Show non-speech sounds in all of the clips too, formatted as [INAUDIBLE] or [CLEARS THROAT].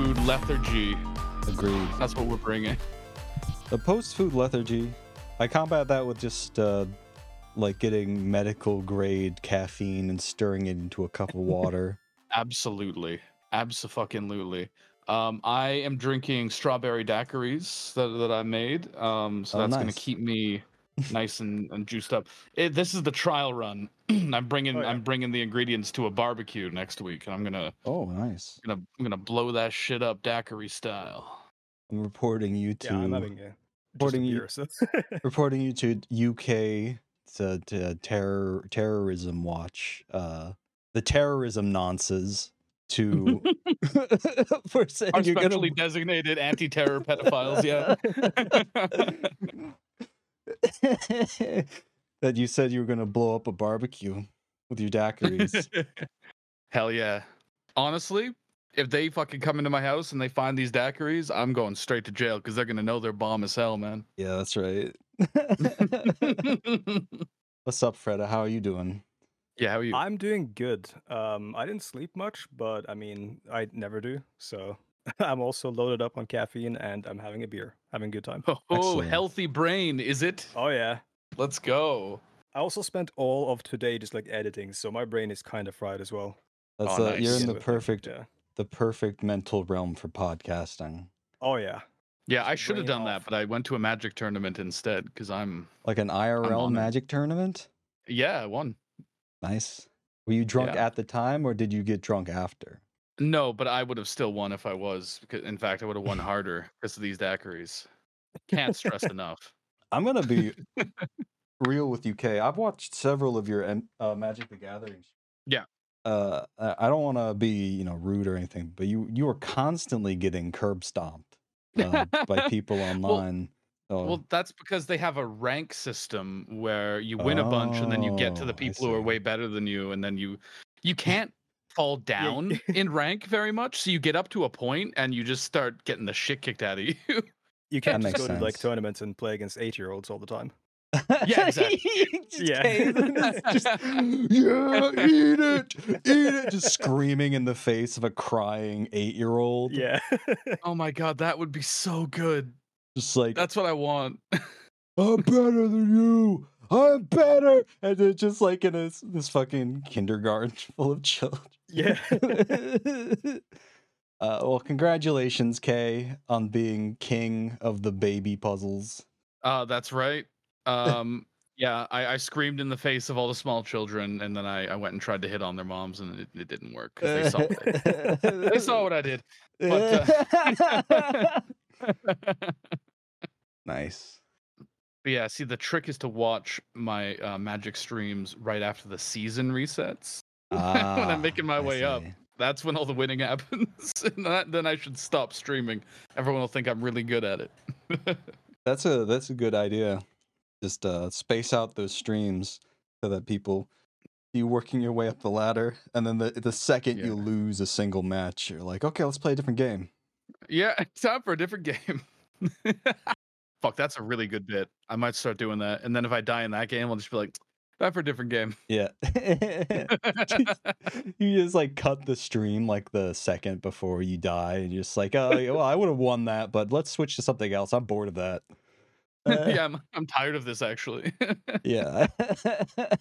that post-food lethargy. Agreed. That's what we're bringing. The post-food lethargy, I combat that with just uh, like getting medical grade caffeine and stirring it into a cup of water. [LAUGHS] Absolutely, absolutely. Um, I am drinking strawberry daiquiris that, that I made. Um, so Oh, that's gonna keep me nice and, and juiced up. It, this is the trial run. [CLEARS THROAT] I'm bringing Oh, yeah. I'm bringing the ingredients to a barbecue next week, and I'm gonna oh, nice. gonna I'm gonna blow that shit up daiquiri style. I'm reporting you to Yeah, I'm having a, Reporting you- so [LAUGHS] reporting you to UK to, to terror terrorism watch. Uh, the terrorism nonces to [LAUGHS] [LAUGHS] for saying Our you're gonna specially designated anti-terror pedophiles. Yeah. [LAUGHS] that you said you were gonna blow up a barbecue with your daiquiris. [LAUGHS] Hell yeah. Honestly, if they fucking come into my house and they find these daiquiris, I'm going straight to jail because they're gonna know they're bomb as hell, man. yeah, that's right. [LAUGHS] What's up, Fredda? How are you doing? yeah, how are you? I'm doing good. Um, I didn't sleep much, but I mean, I never do. So [LAUGHS] I'm also loaded up on caffeine and I'm having a beer, having a good time. [LAUGHS] Oh, Excellent. healthy brain, is it? Oh yeah. Let's go. I also spent all of today just like editing, so my brain is kind of fried as well. That's Oh, uh, you're in the perfect Yeah. the perfect mental realm for podcasting. Oh yeah. Yeah, I should have brain done that, but I went to a magic tournament instead because I'm. Like an IRL on it. magic tournament? Yeah, I won. Nice. Were you drunk Yeah. at the time or did you get drunk after? No, but I would have still won if I was. In fact, I would have won [LAUGHS] harder because of these daiquiris. Can't stress [LAUGHS] enough. I'm gonna be [LAUGHS] real with UK. I've watched several of your uh, Magic the Gathering. Yeah. Uh, I don't want to be you know rude or anything, but you you are constantly getting curb stomped uh, by people online. so, Well, that's because they have a rank system where you win a bunch and then you get to Oh, the people who are way better than you, and then you you can't fall down [LAUGHS] in rank very much. So you get up to a point and you just start getting the shit kicked out of you. You [LAUGHS] can't just go makes to like tournaments and play against eight year olds all the time. Yeah, [LAUGHS] exactly. Just Yeah. Just, yeah, eat it, eat it, just screaming in the face of a crying eight-year-old. Yeah. oh my god, that would be so good. just like That's what I want. I'm better than you. I'm better, and then just like in this this fucking kindergarten [LAUGHS] full of children. yeah. [LAUGHS] uh, well, congratulations, Kay, on being king of the baby puzzles. Uh, that's right. Um, yeah, I, I screamed in the face of all the small children, and then I, I went and tried to hit on their moms, and it, it didn't work they saw they saw what I did. But, [LAUGHS] nice. But yeah, see, the trick is to watch my uh, Magic streams right after the season resets. [LAUGHS] when Ah, I'm making my I way up. That's when all the winning [LAUGHS] happens, and that, then I should stop streaming. Everyone will think I'm really good at it. [LAUGHS] That's a that's a good idea. Just uh, space out those streams so that people see you working your way up the ladder, and then the the second you lose a single match, you're like, okay, let's play a different game. yeah, time for a different game. Fuck, that's a really good bit. I might start doing that, and then if I die in that game, I'll just be like, [TSK] time for a different game. Yeah. [LAUGHS] [LAUGHS] you just like cut the stream like the second before you die, and you're just like, oh, yeah, well, I would have won that, but let's switch to something else. I'm bored of that. Uh, [LAUGHS] yeah, I'm, I'm tired of this actually. yeah.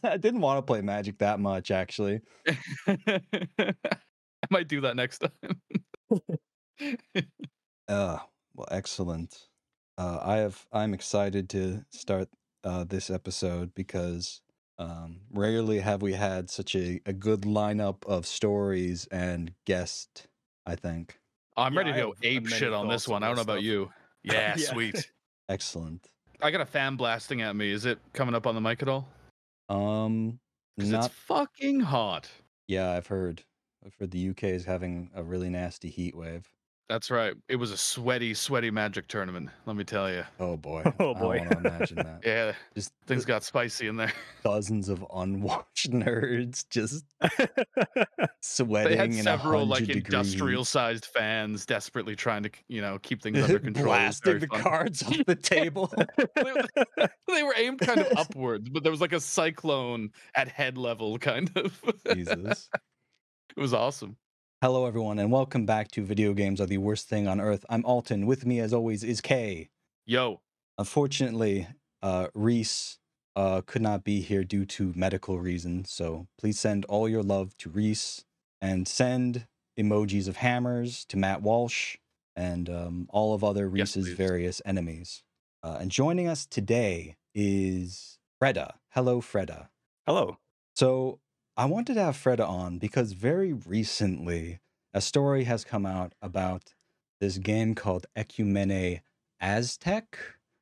I didn't want to play Magic that much, actually. I might do that next time. Uh, well, excellent. Uh, I have. I'm excited to start uh, this episode because um, rarely have we had such a, a good lineup of stories and guests. I think I'm Yeah, ready to go ape shit on this one. I don't know this about you. [LAUGHS] Yeah, Yeah. sweet. excellent. I got a fan blasting at me. Is it coming up on the mic at all? Um, Because not it's fucking hot. yeah. I've heard. I've heard the UK is having a really nasty heat wave. That's right. It was a sweaty, sweaty magic tournament. Let me tell you. Oh boy. [LAUGHS] Oh, boy. I boy. want to imagine that. Yeah, Just things th- got spicy in there. [LAUGHS] dozens of unwashed [LAUGHS] nerds just sweating They had several a like industrial-sized fans desperately trying to, you know, keep things under control. Blasting the fun. cards off the table. they, they were aimed kind of upwards, but there was like a cyclone at head level, kind of. Jesus. it was awesome. Hello, everyone, and welcome back to Video Games Are the Worst Thing on Earth. I'm Alton. With me, as always, is Kay. Yo, Unfortunately, uh, Reese uh, could not be here due to medical reasons, so please send all your love to Reese and send emojis of hammers to Matt Walsh and um, all of other Yes, Reese's please. various enemies. Uh, and joining us today is Fredda. Hello, Fredda. Hello. So I wanted to have Fredda on because very recently a story has come out about this game called Ecumene Aztec,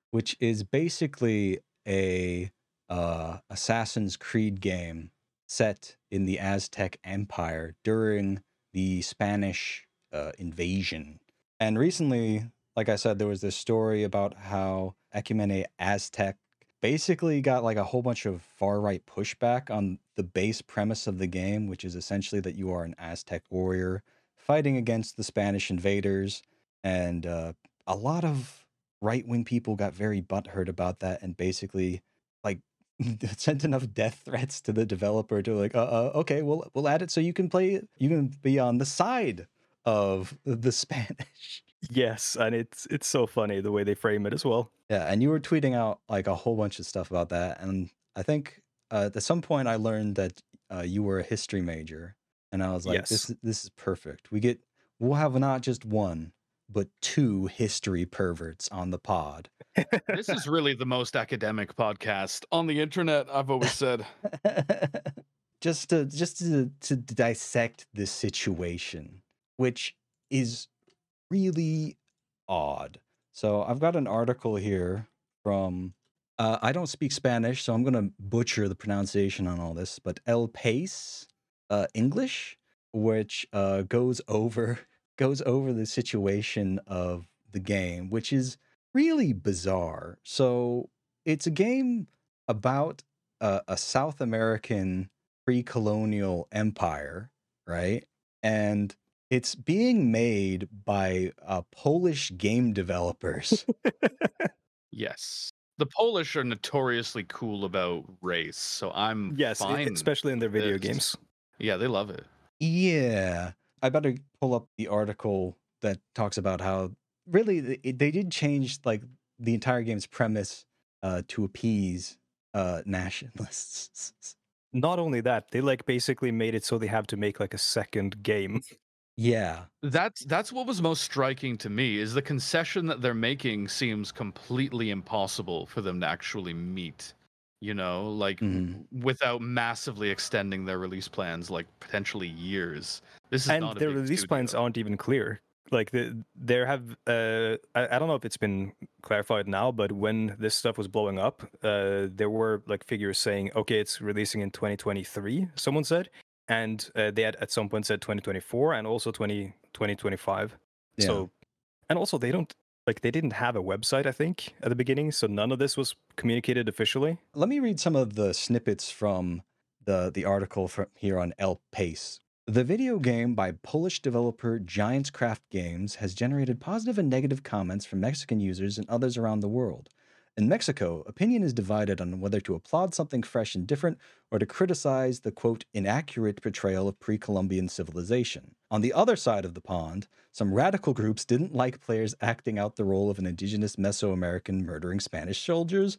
which is basically a uh, Assassin's Creed game set in the Aztec Empire during the Spanish uh, invasion. And recently, like I said, there was this story about how Ecumene Aztec basically got like a whole bunch of far right pushback on the base premise of the game, which is essentially that you are an Aztec warrior fighting against the Spanish invaders. And uh, a lot of right wing people got very butthurt about that and basically like [LAUGHS] sent enough death threats to the developer to like, uh, uh, okay, we'll we'll add it so you can play, you can be on the side of the [LAUGHS] Spanish. Yes, and it's it's so funny the way they frame it as well. Yeah, and you were tweeting out like a whole bunch of stuff about that, and I think uh, at some point I learned that uh, you were a history major, and I was like, "This Yes. is this is perfect. We get we'll have not just one, but two history perverts on the pod." [LAUGHS] this is really the most academic podcast on the internet. I've always said. [LAUGHS] just to just to, to dissect this situation, which is really odd. So I've got an article here from uh, I don't speak Spanish, so I'm gonna butcher the pronunciation on all this, but El País uh, English, which uh, goes over [LAUGHS] goes over the situation of the game, which is really bizarre. So it's a game about a South American pre-colonial empire, right? And it's being made by uh, Polish game developers. [LAUGHS] Yes. The Polish are notoriously cool about race, so I'm yes, fine. especially in their with video this. games. Yeah, they love it. yeah, I better pull up the article that talks about how really they did change like the entire game's premise uh, to appease uh, nationalists. [LAUGHS] Not only that, they like basically made it so they have to make like a second game. [LAUGHS] yeah, That's that's what was most striking to me is the concession that they're making seems completely impossible for them to actually meet. You know, like Mhm. without massively extending their release plans like potentially years. This is and their release plans aren't even clear. Like the, there have uh, I, I don't know if it's been clarified now, but when this stuff was blowing up, uh, there were like figures saying, okay, it's releasing in 2023. Someone said, and uh, they had at some point said 2024 and also 20 2025. Yeah. So, and also they don't like they didn't have a website. I think at the beginning, so none of this was communicated officially. Let me read some of the snippets from the the article from here on El País. The video game by Polish developer Giants Craft Games has generated positive and negative comments from Mexican users and others around the world. In Mexico, opinion is divided on whether to applaud something fresh and different or to criticize the quote inaccurate portrayal of pre-Columbian civilization. On the other side of the pond, some radical groups didn't like players acting out the role of an indigenous Mesoamerican murdering Spanish soldiers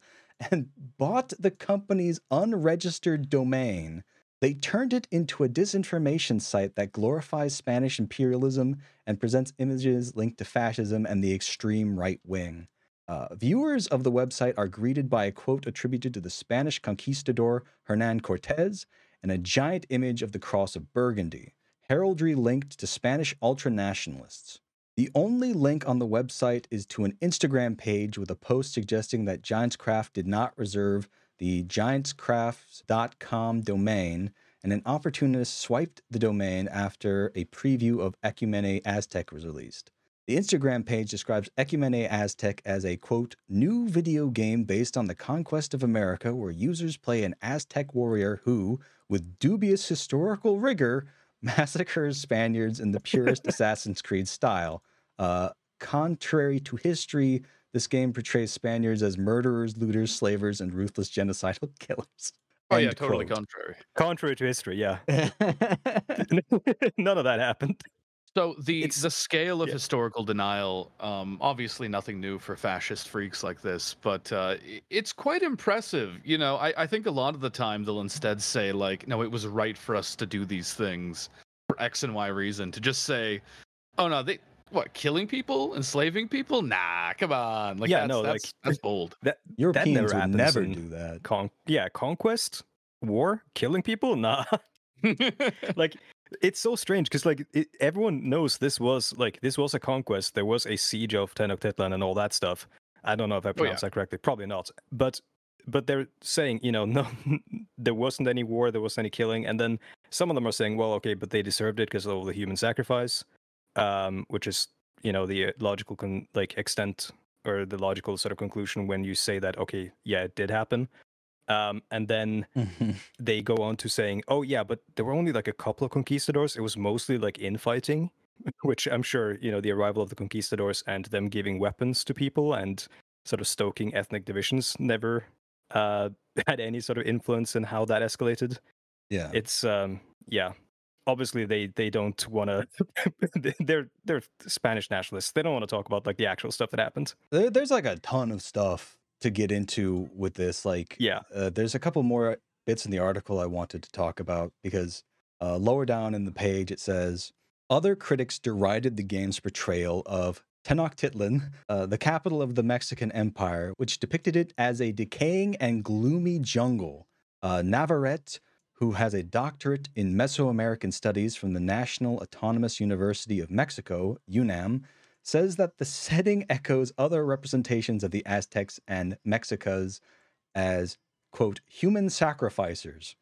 and bought the company's unregistered domain. They turned it into a disinformation site that glorifies Spanish imperialism and presents images linked to fascism and the extreme right wing. Uh, viewers of the website are greeted by a quote attributed to the Spanish conquistador Hernan Cortez and a giant image of the Cross of Burgundy, heraldry linked to Spanish ultranationalists. The only link on the website is to an Instagram page with a post suggesting that Giants Craft did not reserve the giantscrafts.com domain, and an opportunist swiped the domain after a preview of Ecumene Aztec was released. The Instagram page describes Ecumene Aztec as a quote, new video game based on the conquest of America where users play an Aztec warrior who, with dubious historical rigor, [LAUGHS] massacres Spaniards in the purest [LAUGHS] Assassin's Creed style. Uh, contrary to history, this game portrays Spaniards as murderers, looters, slavers, and ruthless genocidal [LAUGHS] killers. Oh yeah, totally quote. contrary. Contrary to history, yeah. None of that happened. So the It's- the scale of yeah. historical denial, um, obviously nothing new for fascist freaks like this, but uh, i- it's quite impressive. You know, I, I think a lot of the time they'll instead say like, no, it was right for us to do these things for X and Y reason. To just say, oh no, they what killing people, enslaving people? Nah, come on. Like Yeah, that's, no, that's, like- that's bold. That Europeans never would happens never in- do that. con yeah, conquest, war, killing people? [LAUGHS] Nah. [LAUGHS] like it's so strange because like it, everyone knows this was like this was a conquest. There was a siege of Tenochtitlan and all that stuff. I don't know if I yeah. pronounced that correctly. Probably not. But but they're saying you know [LAUGHS] no, there wasn't any war. There wasn't any killing. And then some of them are saying, well, okay, but they deserved it because of all the human sacrifice, um, which is you know the uh, logical con- like extent or the logical sort of conclusion when you say that okay, yeah, it did happen. Um, and then they go on to saying, "Oh yeah, but there were only like a couple of conquistadors. It was mostly like infighting, [LAUGHS] which I'm sure you know the arrival of the conquistadors and them giving weapons to people and sort of stoking ethnic divisions never uh, [LAUGHS] had any sort of influence in how that escalated. yeah. It's um, yeah." Obviously, they they don't want to. [LAUGHS] they're they're Spanish nationalists. They don't want to talk about like the actual stuff that happened. There, there's like a ton of stuff to get into with this. Like, Yeah, uh, there's a couple more bits in the article I wanted to talk about because uh, lower down in the page it says other critics derided the game's portrayal of Tenochtitlan, [LAUGHS] uh, the capital of the Mexican Empire, which depicted it as a decaying and gloomy jungle. Uh, Navarrete, who has a doctorate in Mesoamerican studies from the National Autonomous University of Mexico, UNAM, says that the setting echoes other representations of the Aztecs and Mexicas as, quote, human sacrificers.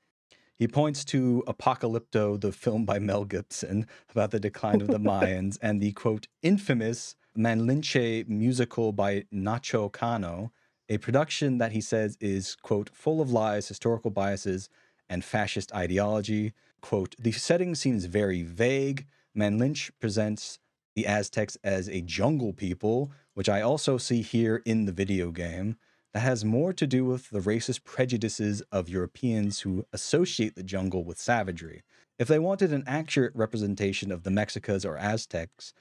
He points to Apocalypto, the film by Mel Gibson about the decline of the [LAUGHS] Mayans, and the, quote, infamous Malinche musical by Nacho Cano, a production that he says is, quote, full of lies, historical biases, and fascist ideology. Quote, the setting seems very vague. Malinche presents the Aztecs as a jungle people, which I also see here in the video game, that has more to do with the racist prejudices of Europeans who associate the jungle with savagery. If they wanted an accurate representation of the Mexicas or Aztecs,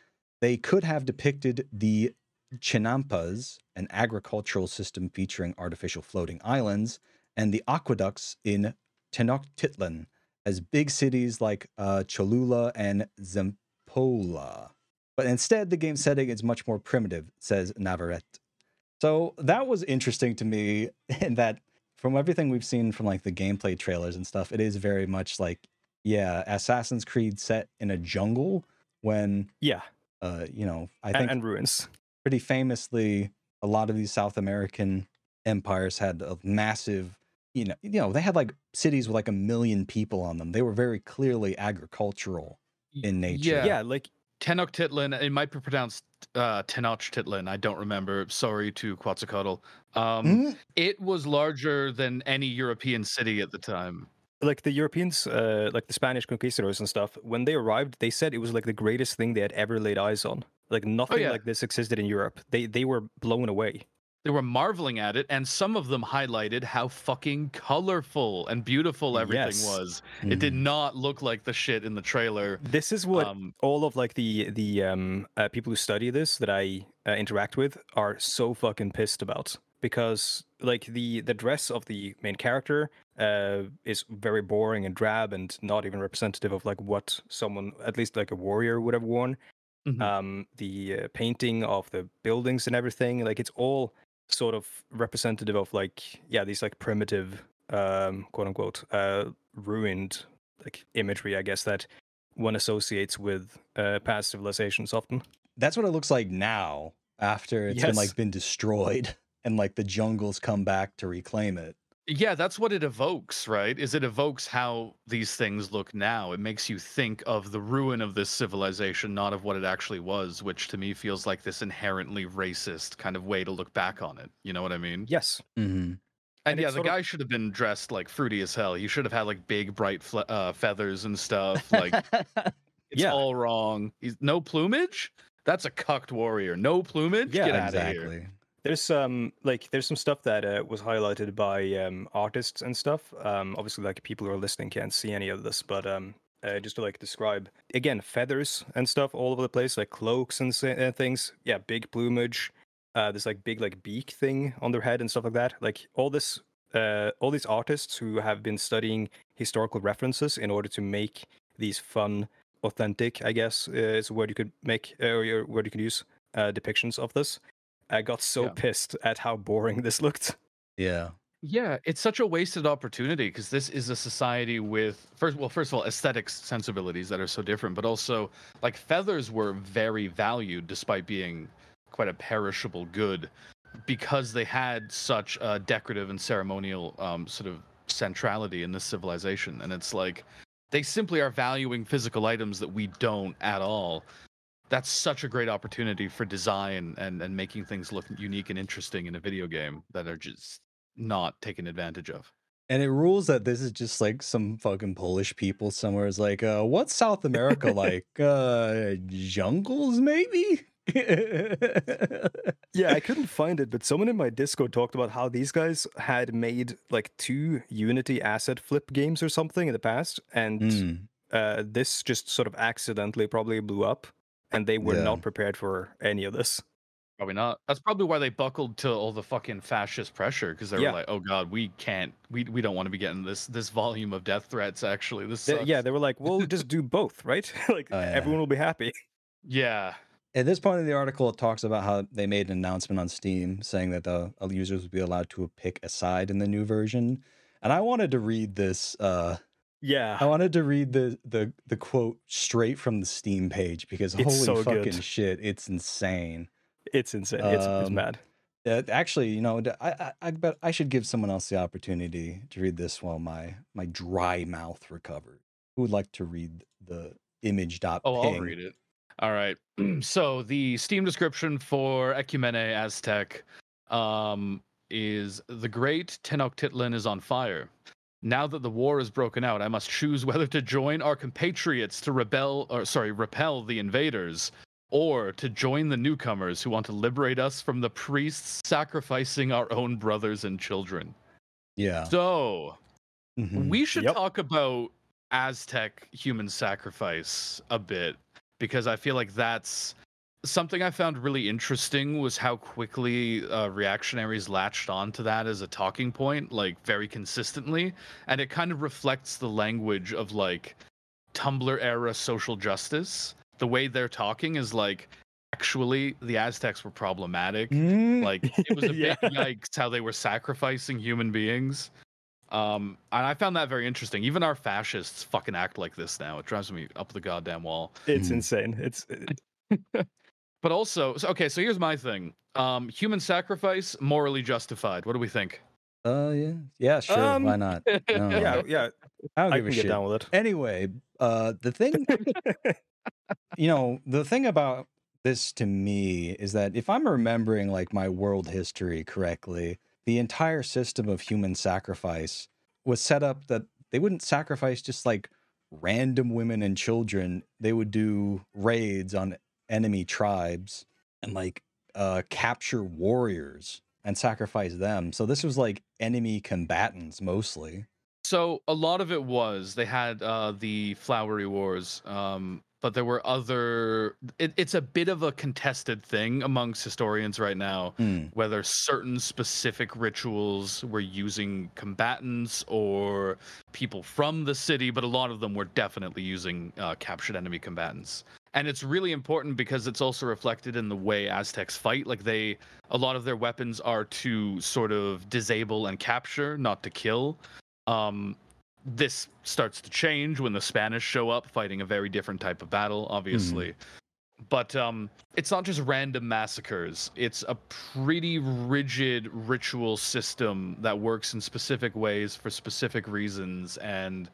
they could have depicted the Chinampas, an agricultural system featuring artificial floating islands, and the aqueducts in Tenochtitlan as big cities like uh, Cholula and Cempoala. But instead, the game setting is much more primitive, says Navarrete. So that was interesting to me, [LAUGHS] in that from everything we've seen from like the gameplay trailers and stuff, it is very much like, yeah, Assassin's Creed set in a jungle when, yeah, uh, you know, I think and ruins. pretty famously, a lot of these South American empires had a massive, you know, you know, they had like cities with like a million people on them. They were very clearly agricultural in nature. Yeah. Yeah, like Tenochtitlan. It might be pronounced uh, Tenochtitlan. I don't remember. Sorry to Quetzalcoatl. Um, Mm, It was larger than any European city at the time. like the Europeans, uh, like the Spanish conquistadors and stuff, when they arrived, they said it was like the greatest thing they had ever laid eyes on. Like nothing yeah. like this existed in Europe. They they were blown away. They were marveling at it, and some of them highlighted how fucking colorful and beautiful everything Yes. was. It did mm. not look like the shit in the trailer. This is what Um, all of like the the um uh, people who study this that I uh, interact with are so fucking pissed about because like the the dress of the main character uh is very boring and drab and not even representative of like what someone at least like a warrior would have worn Mhm. um the uh, painting of the buildings and everything like it's all sort of representative of like yeah these like primitive um quote unquote uh ruined like imagery i guess that one associates with uh past civilizations often That's what it looks like now after it's been like been destroyed [LAUGHS] and like the jungles come back to reclaim it. Yeah, that's what it evokes, right? Is it evokes how these things look now. It makes you think of the ruin of this civilization, not of what it actually was, which to me feels like this inherently racist kind of way to look back on it. You know what I mean? yes Mm-hmm. And, And yeah, the sort of- guy should have been dressed like fruity as hell. He should have had like big, bright fle- uh, feathers and stuff. Like [LAUGHS] it's Yeah. all wrong. He's no plumage. That's a cucked warrior. No plumage. Yeah, Get out of here. There's um like there's some stuff that uh, was highlighted by um, artists and stuff. Um, obviously, like people who are listening can't see any of this, but um, uh, just to like describe again feathers and stuff all over the place, like cloaks and things. Yeah, big plumage. Uh, this like big like beak thing on their head and stuff like that. Like all this, uh, all these artists who have been studying historical references in order to make these fun, authentic, I guess uh, is a word you could make uh, or a word you could use uh, depictions of this. I got so Yeah. pissed at how boring this looked. Yeah. Yeah, it's such a wasted opportunity because this is a society with first well, first of all, aesthetics sensibilities that are so different, but also like feathers were very valued despite being quite a perishable good because they had such a decorative and ceremonial um, sort of centrality in this civilization. And it's like they simply are valuing physical items that we don't at all. That's such a great opportunity for design and, and making things look unique and interesting in a video game that are just not taken advantage of. And it rules that this is just like some fucking Polish people somewhere is like, uh, what's South America [LAUGHS] like? Uh, jungles, maybe? [LAUGHS] Yeah, I couldn't find it, but someone in my Discord talked about how these guys had made like two Unity asset flip games or something in the past, and Hmm. uh, this just sort of accidentally probably blew up, and they were Yeah. not prepared for any of this. Probably not. That's probably why they buckled to all the fucking fascist pressure because they Yeah. were like, "Oh God, we can't. We we don't want to be getting this this volume of death threats. Actually, this They- yeah, they were like, "We'll just do [LAUGHS] both, right? [LAUGHS] like Oh, yeah. everyone will be happy." yeah, At this point in the article, it talks about how they made an announcement on Steam saying that the uh, users would be allowed to pick a side in the new version. And I wanted to read this. Uh, Yeah, I wanted to read the the the quote straight from the Steam page because It's holy so fucking good. shit, it's insane. it's insane. It's, it's Um, mad. Uh, actually, you know, d- I, I I bet I should give someone else the opportunity to read this while my my dry mouth recovers. Who would like to read the image dot Oh. I'll read it. All right. [CLEARS THROAT] so the Steam description for Ecumene Aztec um, is the great Tenochtitlan is on fire. Now that the war is broken out, I must choose whether to join our compatriots to rebel, or sorry, repel the invaders, or to join the newcomers who want to liberate us from the priests sacrificing our own brothers and children. Yeah. So Mhm. we should Yep. talk about Aztec human sacrifice a bit because I feel like that's something I found really interesting was how quickly uh, reactionaries latched onto that as a talking point, like very consistently, and it kind of reflects the language of like Tumblr era social justice. The way they're talking is like actually the Aztecs were problematic Mm, like it was [LAUGHS] a Yeah. big yikes how they were sacrificing human beings um and i found that very interesting even our fascists fucking act like this now it drives me up the goddamn wall It's Mhm. insane. It's [LAUGHS] but also so, okay so here's my thing um human sacrifice morally justified what do we think uh yeah. Yeah, sure. Um, why not? [LAUGHS] No, yeah, yeah. I don't I give can a get shit. down with it. Anyway, uh the thing [LAUGHS] you know, the thing about this to me is that if I'm remembering like my world history correctly, the entire system of human sacrifice was set up that they wouldn't sacrifice just like random women and children. They would do raids on enemy tribes and like uh capture warriors and sacrifice them. So this was like enemy combatants mostly. So a lot of it was they had uh, the flowery wars, um, but there were other. It, it's a bit of a contested thing amongst historians right now, Hmm. whether certain specific rituals were using combatants or people from the city, but a lot of them were definitely using uh, captured enemy combatants. And it's really important because it's also reflected in the way Aztecs fight. Like they, a lot of their weapons are to sort of disable and capture, not to kill. Um, this starts to change when the Spanish show up fighting a very different type of battle, obviously. But um, it's not just random massacres. It's a pretty rigid ritual system that works in specific ways for specific reasons. And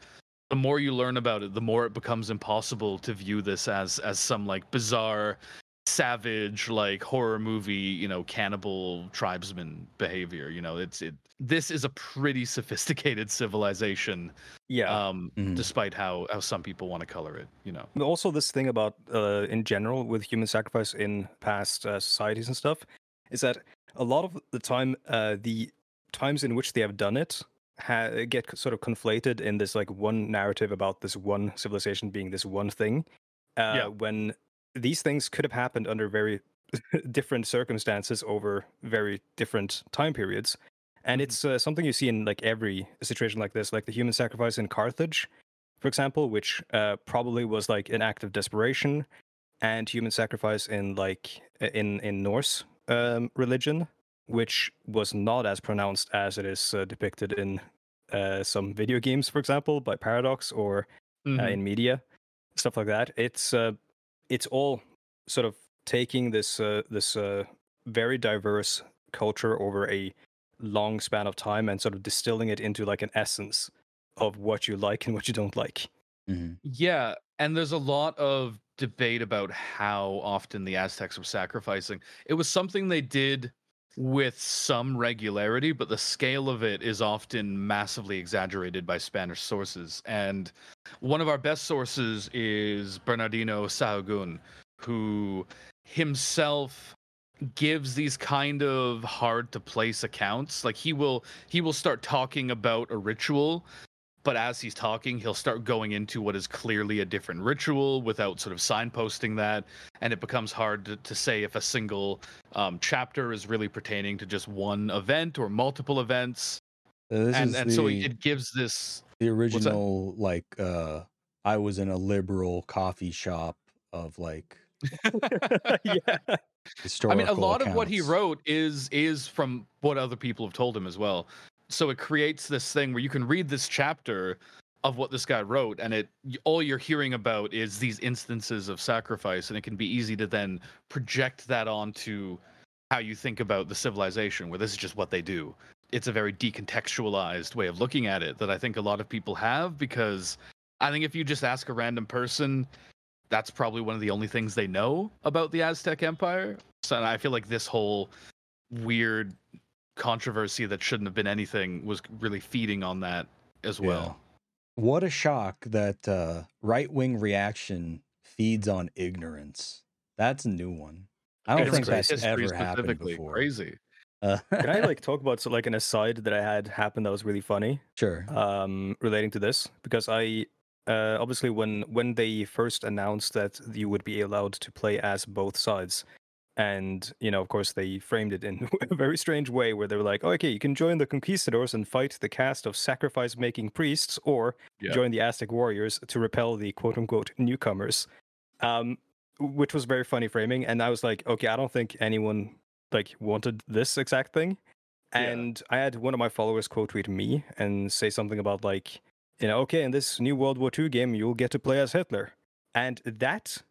the more you learn about it, the more it becomes impossible to view this as as some like bizarre, savage like horror movie, you know, cannibal tribesman behavior. You know, it's it. This is a pretty sophisticated [LAUGHS] civilization, Yeah. um, Mhm. despite how how some people want to color it. You know. Also this thing about uh, in general with human sacrifice in past uh, societies and stuff is that a lot of the time, uh, the times in which they have done it ha- get sort of conflated in this like one narrative about this one civilization being this one thing. Uh, Yeah. When these things could have happened under very [LAUGHS] different circumstances over very different time periods. And Mhm. it's uh, something you see in like every situation like this, like the human sacrifice in Carthage, for example, which uh, probably was like an act of desperation, and human sacrifice in like in in Norse um, religion, which was not as pronounced as it is uh, depicted in uh, some video games, for example, by Paradox or uh, Mhm. in media, stuff like that. It's uh, it's all sort of taking this uh, this uh, very diverse culture over a long span of time and sort of distilling it into like an essence of what you like and what you don't like. Mhm. Yeah, and there's a lot of debate about how often the Aztecs were sacrificing. It was something they did with some regularity, but the scale of it is often massively exaggerated by Spanish sources. And one of our best sources is Bernardino Sahagún, who himself gives these kind of hard to place accounts like he will he will start talking about a ritual but as he's talking he'll start going into what is clearly a different ritual without sort of signposting that and it becomes hard to, to say if a single um, chapter is really pertaining to just one event or multiple events So this and is and the, so it gives this the original like uh I was in a liberal coffee shop of like [LAUGHS] yeah. historical I mean, a lot of what he wrote is is from what other people have told him as well. So it creates this thing where you can read this chapter of what this guy wrote, and it all you're hearing about is these instances of sacrifice, and it can be easy to then project that onto how you think about the civilization, where this is just what they do. It's a very decontextualized way of looking at it that I think a lot of people have because I think if you just ask a random person, that's probably one of the only things they know about the Aztec Empire. So I feel like this whole weird controversy that shouldn't have been anything was really feeding on that as well. What a shock that uh, right wing reaction feeds on ignorance. That's a new one. I don't It's think that's crazy. History ever happened before. Crazy. Uh, Can I like talk [LAUGHS] about so, like an aside that I had happen that was really funny? sure. um, relating to this because I uh, obviously when when they first announced that you would be allowed to play as both sides, and you know of course they framed it in [LAUGHS] a very strange way where they were like, oh, okay, you can join the conquistadors and fight the cast of sacrifice-making priests, or Yeah. join the Aztec warriors to repel the quote-unquote newcomers, um, which was very funny framing. And I was like, okay, I don't think anyone like wanted this exact thing. Yeah. And I had one of my followers quote tweet me and say something about like, you know, okay, in this new World War II game, you'll get to play as Hitler. And that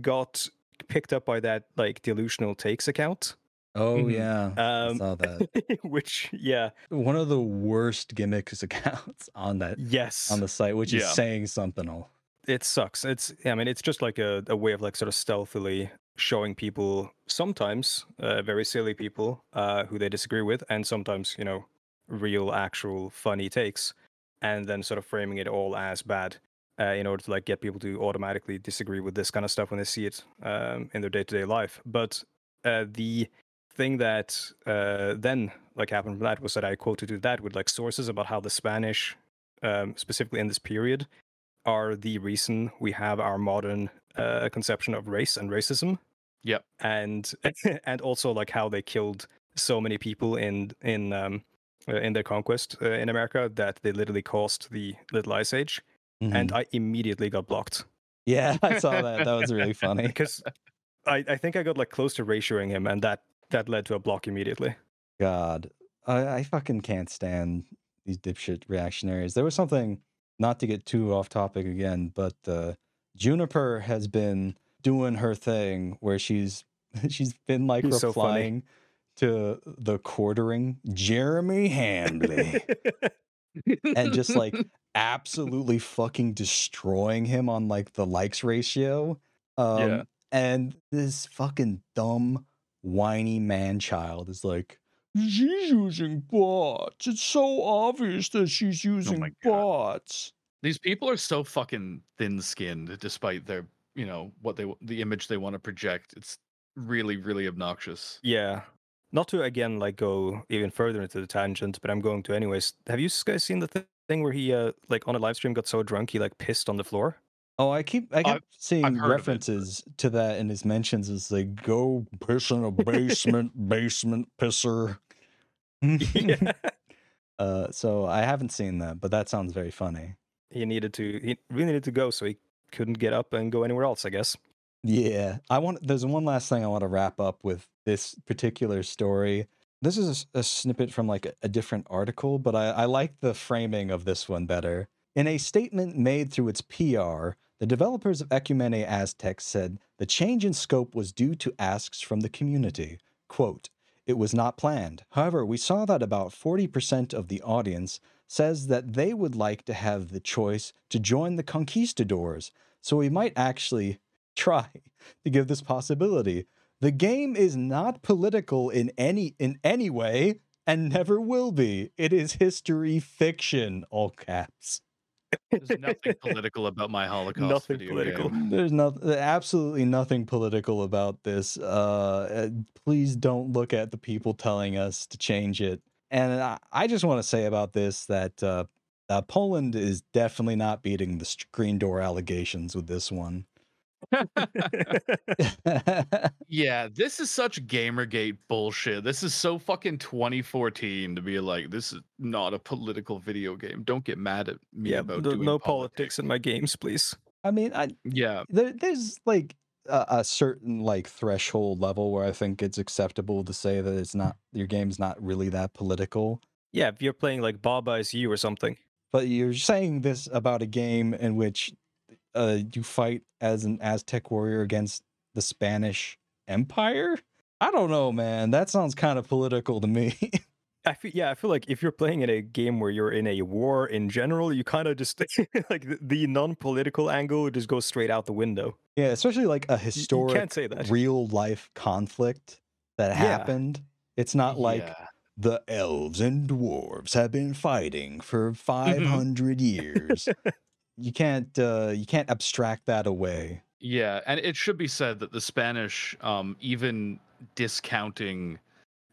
got picked up by that like delusional takes account. Oh Mhm. yeah, I Um, saw that. [LAUGHS] which, yeah, One of the worst gimmicks [LAUGHS] accounts on that yes, on the site, which is saying something. All it sucks. It's, I mean, it's just like a, a way of like sort of stealthily showing people sometimes uh, very silly people uh, who they disagree with, and sometimes you know real, actual, funny takes, and then sort of framing it all as bad. Uh, in order to like get people to automatically disagree with this kind of stuff when they see it um, in their day-to-day life. But uh, the thing that uh, then like happened from that was that I quoted to that with like sources about how the Spanish, um, specifically in this period, are the reason we have our modern uh, conception of race and racism. Yep. And [LAUGHS] and also like how they killed so many people in in um, uh, in their conquest uh, in America that they literally caused the Little Ice Age. And I immediately got blocked yeah, I saw that. That was really funny. [LAUGHS] because I, I think I got like close to ratioing him, and that that led to a block immediately. God, I, I fucking can't stand these dipshit reactionaries. There was something, not to get too off topic again, but uh, Juniper has been doing her thing where she's [LAUGHS] she's been like He's so replying to the quartering Jeremy Hambley [LAUGHS] and just like [LAUGHS] absolutely fucking destroying him on like the likes ratio. Um, Yeah. And this fucking dumb, whiny man child is like, she's using bots. It's so obvious that she's using my God. bots. These people are so fucking thin-skinned, despite their, you know, what they the image they want to project. It's really, really obnoxious. yeah, not to again like go even further into the tangent, but I'm going to anyways. Have you guys seen the th- thing where he uh like on a live stream got so drunk he like pissed on the floor? Oh, I keep I keep I've- seeing heard of references to that in his mentions. It's like go piss in a basement, [LAUGHS] basement pisser. yeah. [LAUGHS] [LAUGHS] uh, so I haven't seen that, but that sounds very funny. He needed to. He really needed to go, so he couldn't get up and go anywhere else. I guess. Yeah, I want. There's one last thing I want to wrap up with this particular story. This is a snippet from like a, a different article, but I, I like the framing of this one better. In a statement made through its PR, the developers of Ecumene Aztec said the change in scope was due to asks from the community. Quote, it was not planned. However, we saw that about 40% of the audience says that they would like to have the choice to join the conquistadors, so we might actually try [LAUGHS] to give this possibility. The game is not political in any in any way and never will be. It is history fiction, all caps. There's nothing political about my Holocaust Nothing video political. game. There's no, absolutely nothing political about this. Uh, uh, please don't look at the people telling us to change it. And I, I just want to say about this that uh, uh, Poland is definitely not beating the screen door allegations with this one. [LAUGHS] Yeah, this is such Gamergate bullshit. This is so fucking 2014 to be like, this is not a political video game. Don't get mad at me yeah. about No, doing no politics. politics in my games, please. I mean, I, Yeah, there, there's like a, a certain like threshold level where I think it's acceptable to say that it's not your game's not really that political. Yeah, if you're playing like Baba is you or something. But you're saying this about a game in which uh, you fight as an Aztec warrior against the Spanish Empire. I don't know, man. That sounds kind of political to me. [LAUGHS] I feel yeah, I feel like if you're playing in a game where you're in a war in general, you kind of just [LAUGHS] like the, the non-political angle just goes straight out the window. yeah, especially like a You- historic, You can't say that. real life conflict that Yeah. happened. It's not like yeah. the elves and dwarves have been fighting for 500 years. [LAUGHS] You can't uh, you can't abstract that away. Yeah, and it should be said that the Spanish, um, even discounting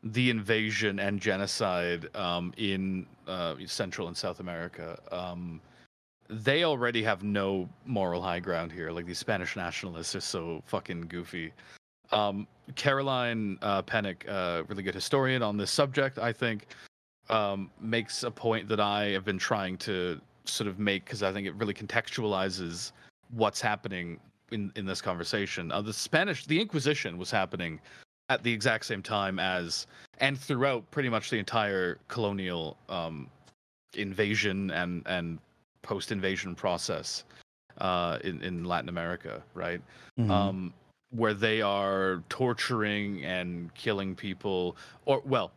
the invasion and genocide um, in uh, Central and South America, um, they already have no moral high ground here. Like these Spanish nationalists are so fucking goofy. Um, Caroline uh, Pennock, uh, really good historian on this subject, I think, um, makes a point that I have been trying to sort of make because I think it really contextualizes what's happening in in this conversation. Uh, the Spanish, the Inquisition was happening at the exact same time as and throughout pretty much the entire colonial um, invasion and and post invasion process uh, in in Latin America, right? Mhm. um, where they are torturing and killing people, or well,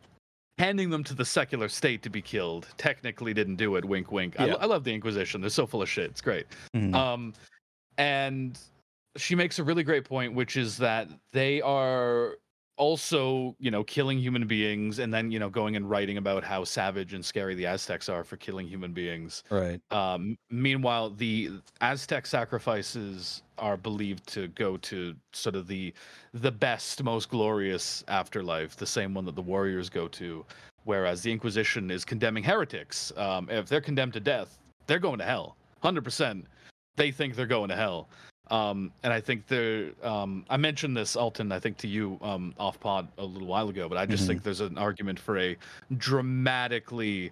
handing them to the secular state to be killed. Technically, didn't do it. Wink, wink. I, Yeah. I love the Inquisition. They're so full of shit. It's great. Mhm. Um, and she makes a really great point, which is that they are also, you know, killing human beings, and then you know going and writing about how savage and scary the Aztecs are for killing human beings. right. Um, meanwhile, the Aztec sacrifices are believed to go to sort of the the best, most glorious afterlife, the same one that the warriors go to. Whereas the Inquisition is condemning heretics. Um, if they're condemned to death, they're going to hell. Hundred percent. They think they're going to hell. Um, and I think they're. Um, I mentioned this, Alton, I think to you um, off pod a little while ago, but I just Mhm. think there's an argument for a dramatically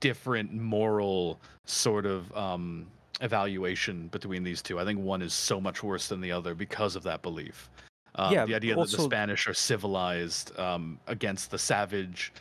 different moral sort of um, evaluation between these two. I think one is so much worse than the other because of that belief. Um, Yeah, the idea that the Spanish are civilized um, against the savage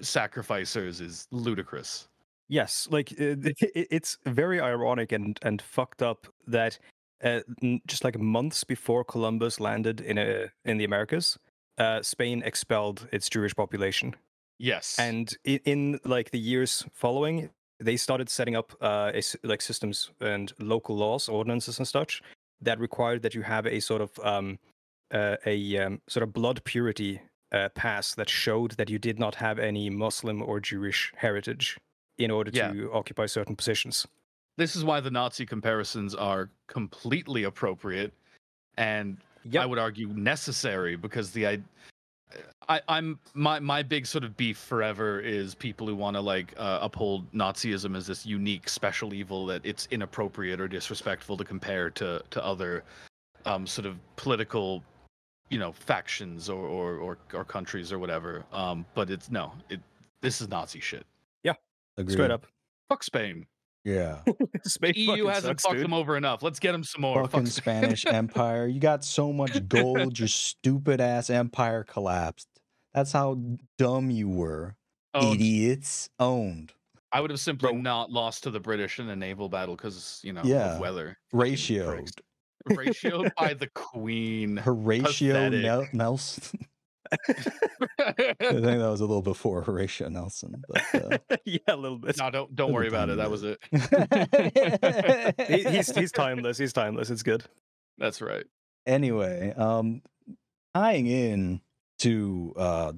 sacrificers is ludicrous. Yes, like uh, [LAUGHS] it, it's very ironic and and fucked up that uh, just like months before Columbus landed in a in the Americas, uh, Spain expelled its Jewish population, Yes. and in, in like the years following, they started setting up uh, a like systems and local laws, ordinances, and such that required that you have a sort of um, uh, a um, sort of blood purity uh, pass that showed that you did not have any Muslim or Jewish heritage in order Yeah. to occupy certain positions. This is why the Nazi comparisons are completely appropriate and Yep. I would argue necessary because the I I, I'm my my big sort of beef forever is people who want to like uh, uphold Nazism as this unique special evil that it's inappropriate or disrespectful to compare to to other um, sort of political, you know, factions or or or, or countries or whatever. Um, but it's no, it this is Nazi shit. yeah Agreed. Straight up. Fuck Spain. Yeah. [LAUGHS] Spain EU hasn't sucks, fucked dude. them over enough. Let's get them some more. Fucking Fuck Spanish [LAUGHS] Empire. You got so much gold, your stupid ass empire collapsed. That's how dumb you were. Oh, Idiots. Owned. I would have simply Bro. not lost to the British in a naval battle because you know Yeah. weather. Ratioed. Ratioed by the [LAUGHS] Queen. Horatio. Nel- Nelson. I think that was a little before Horatio Nelson. But, uh, [LAUGHS] yeah, a little bit. no, don't don't worry about it. That was it. [LAUGHS] He, he's he's timeless. He's timeless. It's good. That's right. anyway, um, tying in to uh,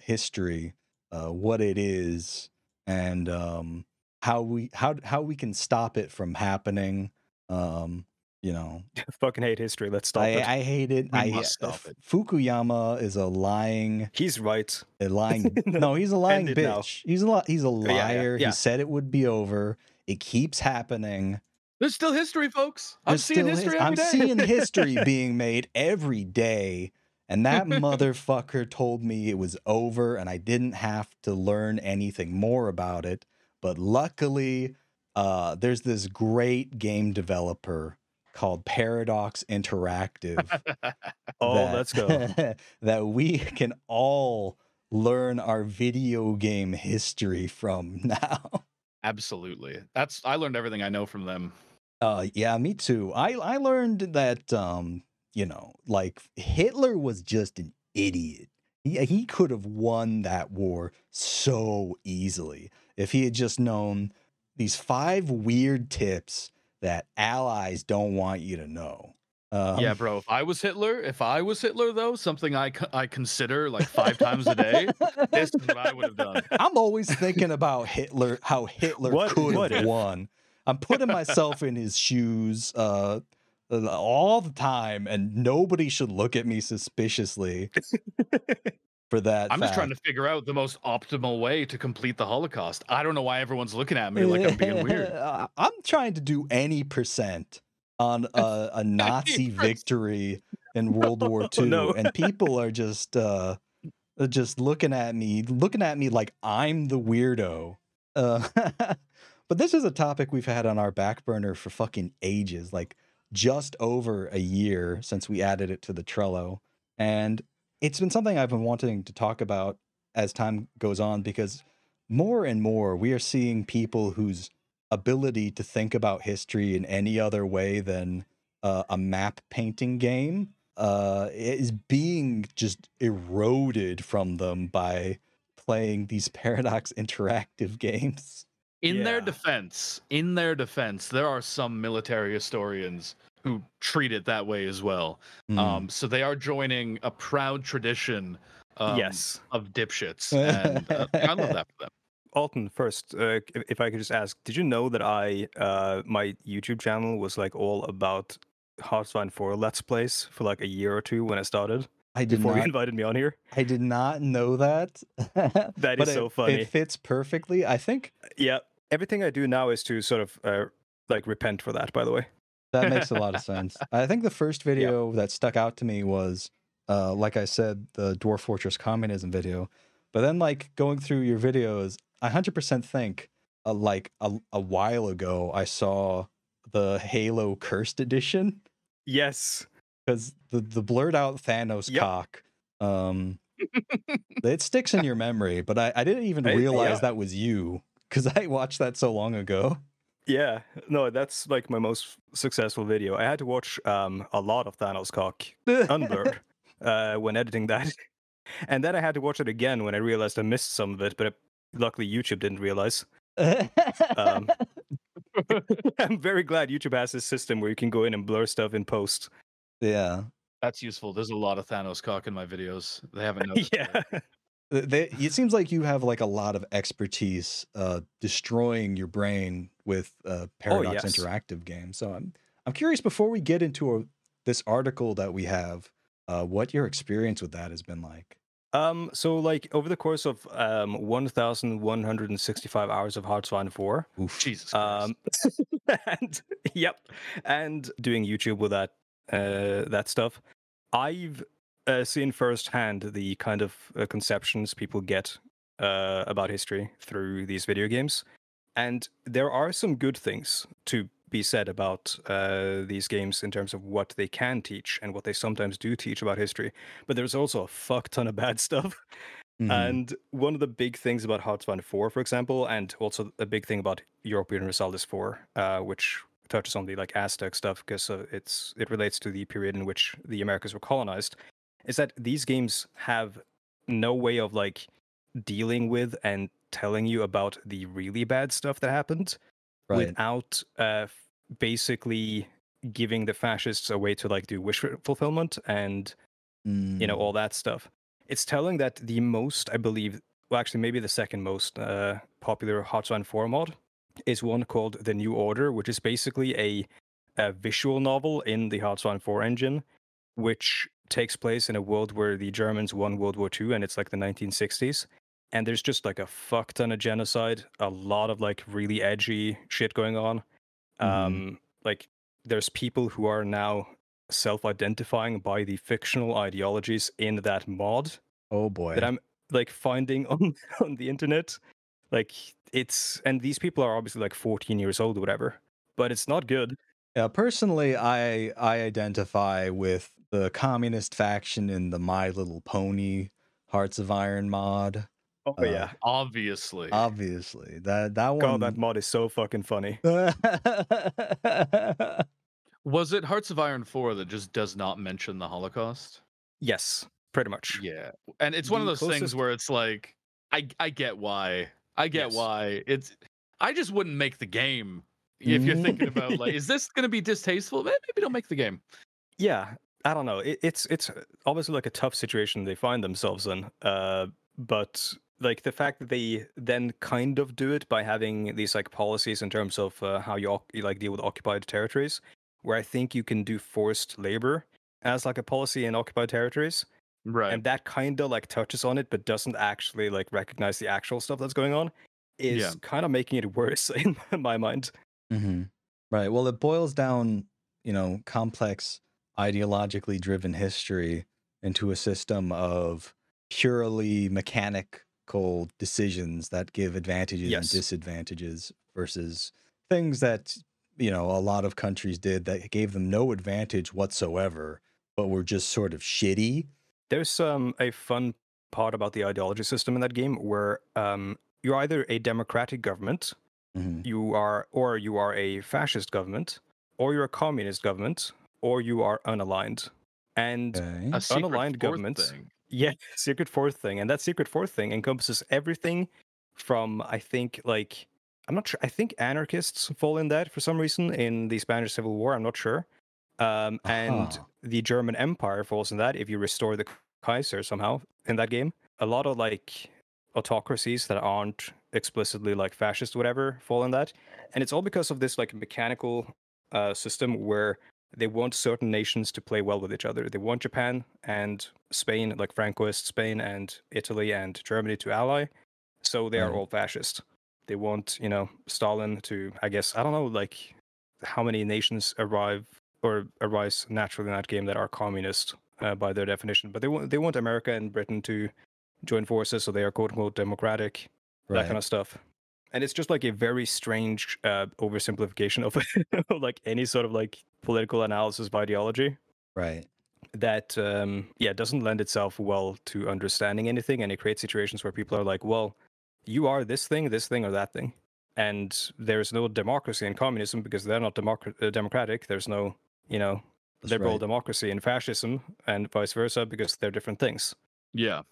history, uh, what it is, and um, how we how how we can stop it from happening. Um, you know, [LAUGHS] Fucking hate history. Let's stop I, it. I hate it. We I must stop it. Fukuyama is a lying, He's right. [LAUGHS] a lying. No, no, he's a lying end it now. bitch. He's a li- he's a yeah, yeah, liar. yeah. He said it would be over. It keeps happening. There's still history, folks. I'm There's seeing still his- history I'm every day. seeing history [LAUGHS] being made every day. And that motherfucker told me it was over and I didn't have to learn anything more about it. But luckily, uh, there's this great game developer called Paradox Interactive. [LAUGHS] Oh, that- let's go. [LAUGHS] that we can all learn our video game history from [LAUGHS] now. Absolutely. That's I learned everything I know from them. Uh yeah, me too. I I learned that um, you know, like Hitler was just an idiot. He he could have won that war so easily if he had just known these five weird tips that allies don't want you to know. Um, yeah, bro. If I was Hitler, if I was Hitler though, something I I consider like five times a day, this is what I would have done. [LAUGHS] I'm always thinking about Hitler, how Hitler What- could what have if? won. I'm putting myself in his shoes uh, uh, all the time, and nobody should look at me suspiciously [LAUGHS] for that. I'm just trying to figure out the most optimal way to complete the Holocaust. I don't know why everyone's looking at me like I'm being weird. [LAUGHS] I'm trying to do any percent on a, a [LAUGHS] Nazi victory in [LAUGHS] World War II, no. and people are just uh, uh, just looking at me, looking at me like I'm the weirdo. Uh, but this is a topic we've had on our back burner for fucking ages, like just over a year since we added it to the Trello, and it's been something I've been wanting to talk about as time goes on because more and more we are seeing people whose ability to think about history in any other way than uh, a map painting game uh, is being just eroded from them by playing these [LAUGHS] paradox interactive games. In their defense, in their defense, there are some military historians who treat it that way as well. Mm. Um, so they are joining a proud tradition um, yes. of dipshits. And uh, [LAUGHS] I love that for them. Alton, first, uh, if- if I could just ask, did you know that I uh, my YouTube channel was like all about Hearts of Iron 4 Let's Plays for like a year or two when I started I did before you not. invited me on here? I did not know that. [LAUGHS] That [LAUGHS] That is is so funny. It fits perfectly. I think Yeah, everything I do now is to sort of uh, like repent for that. By the way, That makes a lot of [LAUGHS] sense. I think the first video that stuck out to me was, uh, like I said, the Dwarf Fortress Communism video. But then, like going through your videos, I hundred percent think, uh, like a, a while ago, I saw the Halo Cursed Edition yes, because the the blurred out Thanos Yep. cock. Um, [LAUGHS] it sticks in your memory, but I, I didn't even I- realize yeah. that was you because I watched that so long ago. Yeah, no, that's like my most successful video. I had to watch um, a lot of Thanos cock unblurred [LAUGHS] uh, when editing that, [LAUGHS] and then I had to watch it again when I realized I missed some of it. But luckily, YouTube didn't realize. Um, [LAUGHS] I'm very glad YouTube has this system where you can go in and blur stuff in post. yeah. That's useful. There's a lot of Thanos cock in my videos. They haven't noticed. it yet. yeah, Th- They, it seems like you have like a lot of expertise uh, destroying your brain with uh, Paradox yes. Interactive games. So I'm I'm curious before we get into a, this article that we have, uh, what your experience with that has been like. Um, so like over the course of um 1,165 hours of Hearts of Iron 4, Oof. Jesus Christ. um, [LAUGHS] and yep, and doing YouTube with that uh that stuff, I've uh, seen firsthand the kind of uh, conceptions people get uh about history through these video games, and there are some good things to be said about uh, these games in terms of what they can teach and what they sometimes do teach about history. But there's also a fuck ton of bad [LAUGHS] stuff. Mhm. And one of the big things about Hearts of Iron 4, for example, and also a big thing about Europa Universalis 4, uh, which touches on the like Aztec stuff because uh, it's it relates to the period in which the Americas were colonized, is that these games have no way of like dealing with and telling you about the really bad stuff that happened right. without uh, basically giving the fascists a way to like do wish fulfillment and you know Mm. all that stuff it's telling that the most i believe well actually maybe the second most uh, popular Hearts of Iron 4 mod is one called the new order which is basically a, a visual novel in the Hearts of Iron 4 engine which takes place in a world where the germans won world war ii and it's like the 1960s and there's just like a fuck ton of genocide a lot of like really edgy shit going on Mhm. um like there's people who are now self-identifying by the fictional ideologies in that mod Oh boy. that i'm like finding [LAUGHS] on on the internet like it's and these people are obviously like 14 years old or whatever but it's not good Yeah, personally, I I identify with the communist faction in the My Little Pony Hearts of Iron mod. oh Uh, yeah Obviously. Obviously, that that one. god that mod is so fucking funny [LAUGHS] Was it Hearts of Iron 4 that just does not mention the Holocaust? yes pretty much Yeah. And it's one of The those things where it's like I I get why. I get Yes. why. It's I just wouldn't make the game if you're thinking about like is this going to be distasteful? Maybe don't make the game. yeah i don't know it, it's it's obviously like a tough situation they find themselves in uh but like the fact that they then kind of do it by having these like policies in terms of uh, how you, you like deal with occupied territories where i think you can do forced labor as like a policy in occupied territories Right. and that kind of like touches on it but doesn't actually like recognize the actual stuff that's going on is Yeah. kind of making it [LAUGHS] worse in my mind hmm Right. Well, it boils down, you know, complex ideologically driven history into a system of purely mechanical decisions that give advantages and disadvantages versus things that, you know, a lot of countries did that gave them no advantage whatsoever, but were just sort of shitty. There's um a fun part about the ideology system in that game where um you're either a democratic government, Mhm. you are or you are a fascist government, or you're a communist government, or you are unaligned. And Okay. a unaligned fourth governments- thing. [LAUGHS] yeah, secret fourth thing, and that secret fourth thing encompasses everything from I think like I'm not sure. I think anarchists fall in that for some reason in the Spanish Civil War. I'm not sure. Um, and Uh-huh. the German Empire falls in that if you restore the Kaiser somehow in that game. A lot of like autocracies that aren't explicitly like fascist, whatever, fall in that. And it's all because of this like mechanical uh, system where they want certain nations to play well with each other. They want Japan and Spain, like Francoist Spain and Italy and Germany to ally. So they are Right. all fascist. They want, you know, Stalin to, I guess, I don't know, like how many nations arrive or arise naturally in that game that are communist uh, by their definition. But they want they want America and Britain to join forces, so they are quote unquote democratic, that kind of stuff. And it's just like a very strange uh, oversimplification of [LAUGHS] like any sort of like political analysis of ideology Right. that um yeah doesn't lend itself well to understanding anything and it creates situations where people are like well you are this thing this thing or that thing and there's no democracy in communism because they're not democ- uh, democratic there's no you know That's liberal right. democracy in fascism and vice versa because they're different things Yeah.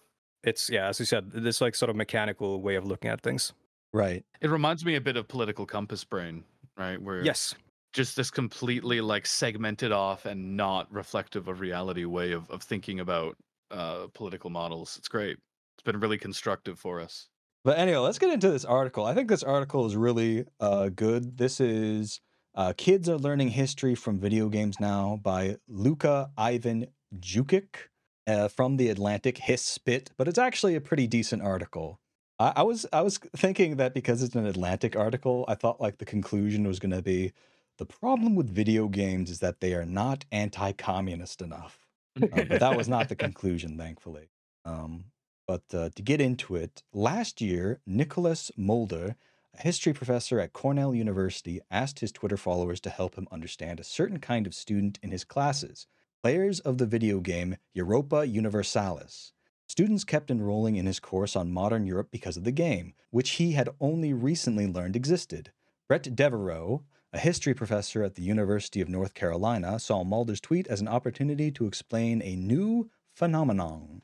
It's yeah as you said this like sort of mechanical way of looking at things Right. It reminds me a bit of political compass brain, right? Where yes just this completely like segmented off and not reflective of reality way of, of thinking about uh political models. It's great. It's been really constructive for us. But anyway, let's get into this article. I think this article is really uh, good. This is uh, Kids Are Learning History from Video Games Now by Luca Ivan Jukic. Uh, from the Atlantic, Hiss Spit, but it's actually a pretty decent article. I, I was I was thinking that because it's an Atlantic article, I thought like the conclusion was going to be the problem with video games is that they are not anti-communist enough. Uh, but that was not the [LAUGHS] conclusion, thankfully. Um, but uh, to get into it, last year, Nicholas Mulder, a history professor at Cornell University, asked his Twitter followers to help him understand a certain kind of student in his classes players of the video game Europa Universalis. Students kept enrolling in his course on modern Europe because of the game, which he had only recently learned existed. Brett Devereaux, a history professor at the University of North Carolina, saw Mulder's tweet as an opportunity to explain a new phenomenon.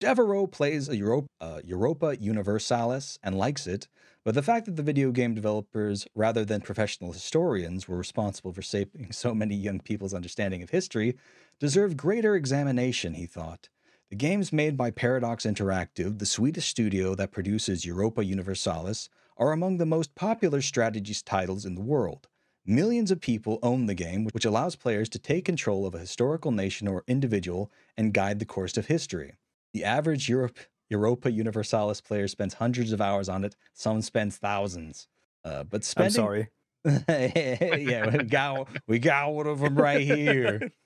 Devereaux plays a Europa, uh, Europa Universalis and likes it, but the fact that the video game developers, rather than professional historians, were responsible for shaping so many young people's understanding of history deserved greater examination, he thought. The games made by Paradox Interactive, the Swedish studio that produces Europa Universalis, are among the most popular strategies titles in the world. Millions of people own the game, which allows players to take control of a historical nation or individual and guide the course of history. The average Europe, Europa Universalis player spends hundreds of hours on it. Some spends thousands. Uh, but spending, I'm sorry. [LAUGHS] yeah, we got we got one of them right here. [LAUGHS]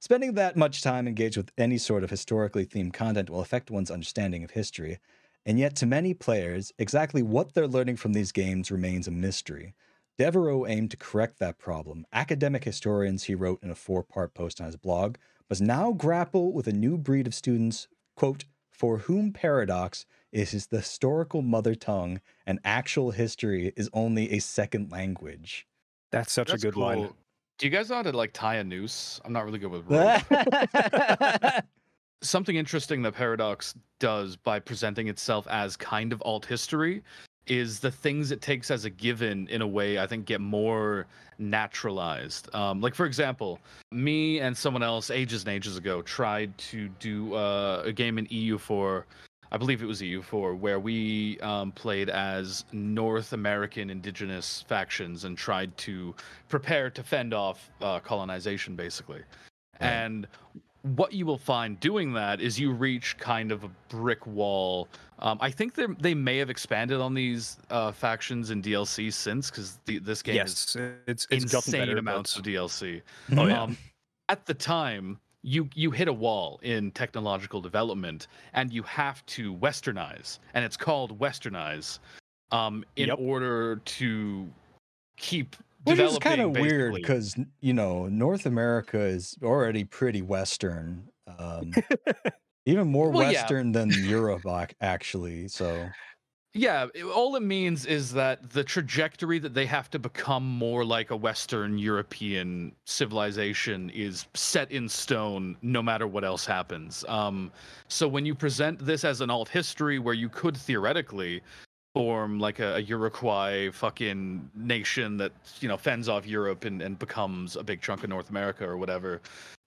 Spending that much time engaged with any sort of historically themed content will affect one's understanding of history. And yet, to many players, exactly what they're learning from these games remains a mystery. Devereaux aimed to correct that problem. Academic historians, he wrote in a four part post on his blog, must now grapple with a new breed of students quote, for whom paradox is the historical mother tongue and actual history is only a second language. That's such That's a good cool. line. Do you guys know how to like tie a noose? I'm not really good with [LAUGHS] rope. Something interesting that Paradox does by presenting itself as kind of alt history is the things it takes as a given in a way I think get more naturalized. Um, like for example, me and someone else ages and ages ago tried to do uh, a game in EU4. I believe it was EU4, where we um, played as North American indigenous factions and tried to prepare to fend off uh, colonization, basically. Right. And what you will find doing that is you reach kind of a brick wall. Um, I think they they may have expanded on these uh, factions in DLC since, because this game is it's it's insane better, amounts but- of DLC. Oh, yeah. Um, at the time, you you hit a wall in technological development, and you have to westernize, and it's called westernize, um, in Yep. order to keep developing. Which is kind of weird because, you know, North America is already pretty Western. Um, [LAUGHS] even more Well, yeah. Western than [LAUGHS] Europe, ac- actually. So, Yeah, it- all it means is that the trajectory that they have to become more like a Western European civilization is set in stone no matter what else happens. Um, so when you present this as an alt history where you could theoretically form like a, a Iroquois fucking nation that, you know, fends off Europe and, and becomes a big chunk of North America or whatever,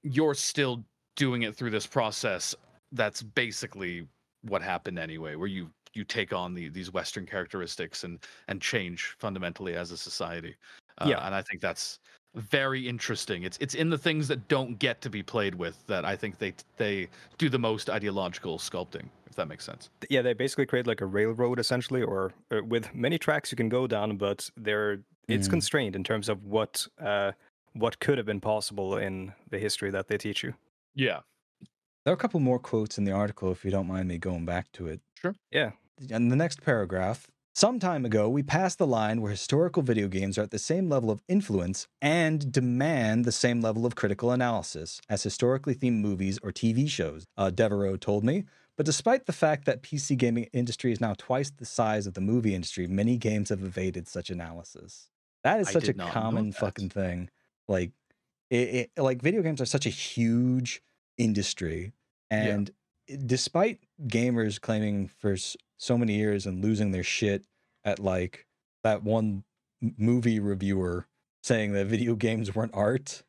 you're still doing it through this process that's basically what happened anyway, where you you take on the, these Western characteristics and and change fundamentally as a society. Uh, Yeah. and I think that's very interesting. It's it's in the things that don't get to be played with that I think they they do the most ideological sculpting, if that makes sense. yeah, they basically create like a railroad essentially, or uh, with many tracks you can go down, but they're it's Mm. constrained in terms of what uh, what could have been possible in the history that they teach you. Yeah. there are a couple more quotes in the article if you don't mind me going back to it. Sure. Yeah, in the next paragraph, some time ago, we passed the line where historical video games are at the same level of influence and demand the same level of critical analysis as historically themed movies or TV shows, uh, Devereaux told me. But despite the fact that PC gaming industry is now twice the size of the movie industry, many games have evaded such analysis. That is such a did not know common fucking thing. Like, it, it, like video games are such a huge industry, Yeah. and despite gamers claiming for so many years and losing their shit at like that one movie reviewer saying that video games weren't art.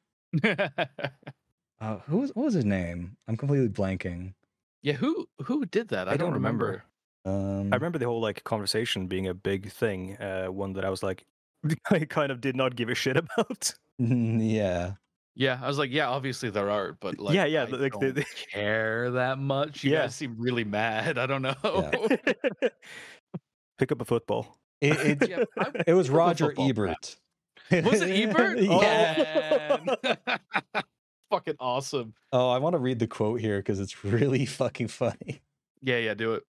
Uh, who was what was his name? I'm completely blanking. yeah, who who did that? I, I don't don't remember. remember. Um, I remember the whole like conversation being a big thing. Uh, one that I was like, [LAUGHS] I kind of did not give a shit about. [LAUGHS] yeah, Yeah, I was like, yeah, obviously there are, but like, yeah, yeah, I like don't [LAUGHS] care that much. You Yeah. guys seem really mad. I don't know. the- [LAUGHS] pick up a football. It, it, Yeah, I- [LAUGHS] it was Pick up a Roger football, Ebert. was it Ebert? Oh, yeah. man. fucking awesome. Oh, I want to read the quote here because it's really fucking funny. Yeah, yeah, do it.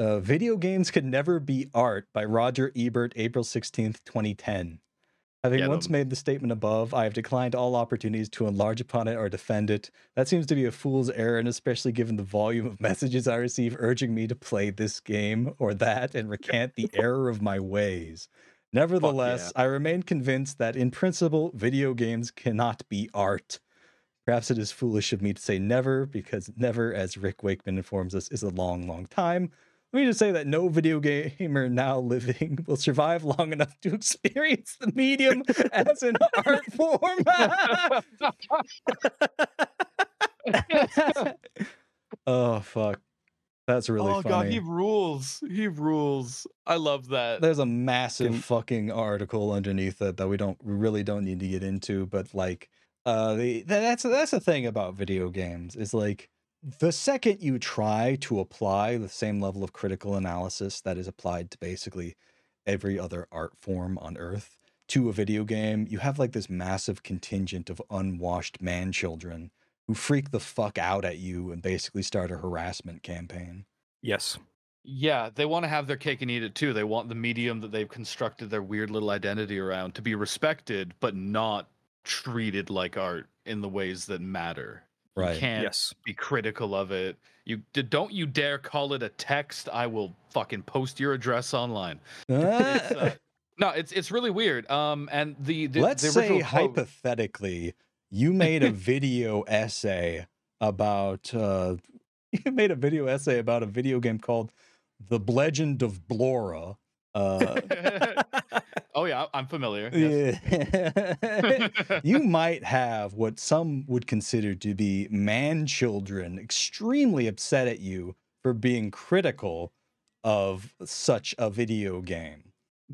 Uh, Video games could never be art by Roger Ebert, April 16th, 2010. Having Get once made the statement above, I have declined all opportunities to enlarge upon it or defend it. That seems to be a fool's error, and especially given the volume of [LAUGHS] messages I receive urging me to play this game or that and [LAUGHS] recant the [LAUGHS] error of my ways. Nevertheless, I remain convinced that in principle, video games cannot be art. Perhaps it is foolish of me to say never, because never, as Rick Wakeman informs us, is a long, long time. Let me just say that no video gamer now living will survive long enough to experience the medium as an art form. [LAUGHS] oh fuck, that's really oh funny. god, he rules. He rules. I love that. There's a massive fucking article underneath it that we don't we really don't need to get into, but like uh the that's that's the thing about video games is like the second you try to apply the same level of critical analysis that is applied to basically every other art form on earth to a video game, you have like this massive contingent of unwashed man children who freak the fuck out at you and basically start a harassment campaign. Yes. Yeah, they want to have their cake and eat it too. They want the medium that they've constructed their weird little identity around to be respected, but not treated like art in the ways that matter. Right. You can't Yes. be critical of it. You don't you dare call it a text. I will fucking post your address online. It's, uh, [LAUGHS] no, it's it's really weird. Um, and the, the Let's the say quote- hypothetically, you made a [LAUGHS] video essay about uh, [LAUGHS] you made a video essay about a video game called The Legend of Blora. Uh, yeah, I'm familiar. Yes. yeah. [LAUGHS] you might have what some would consider to be man children extremely upset at you for being critical of such a video game.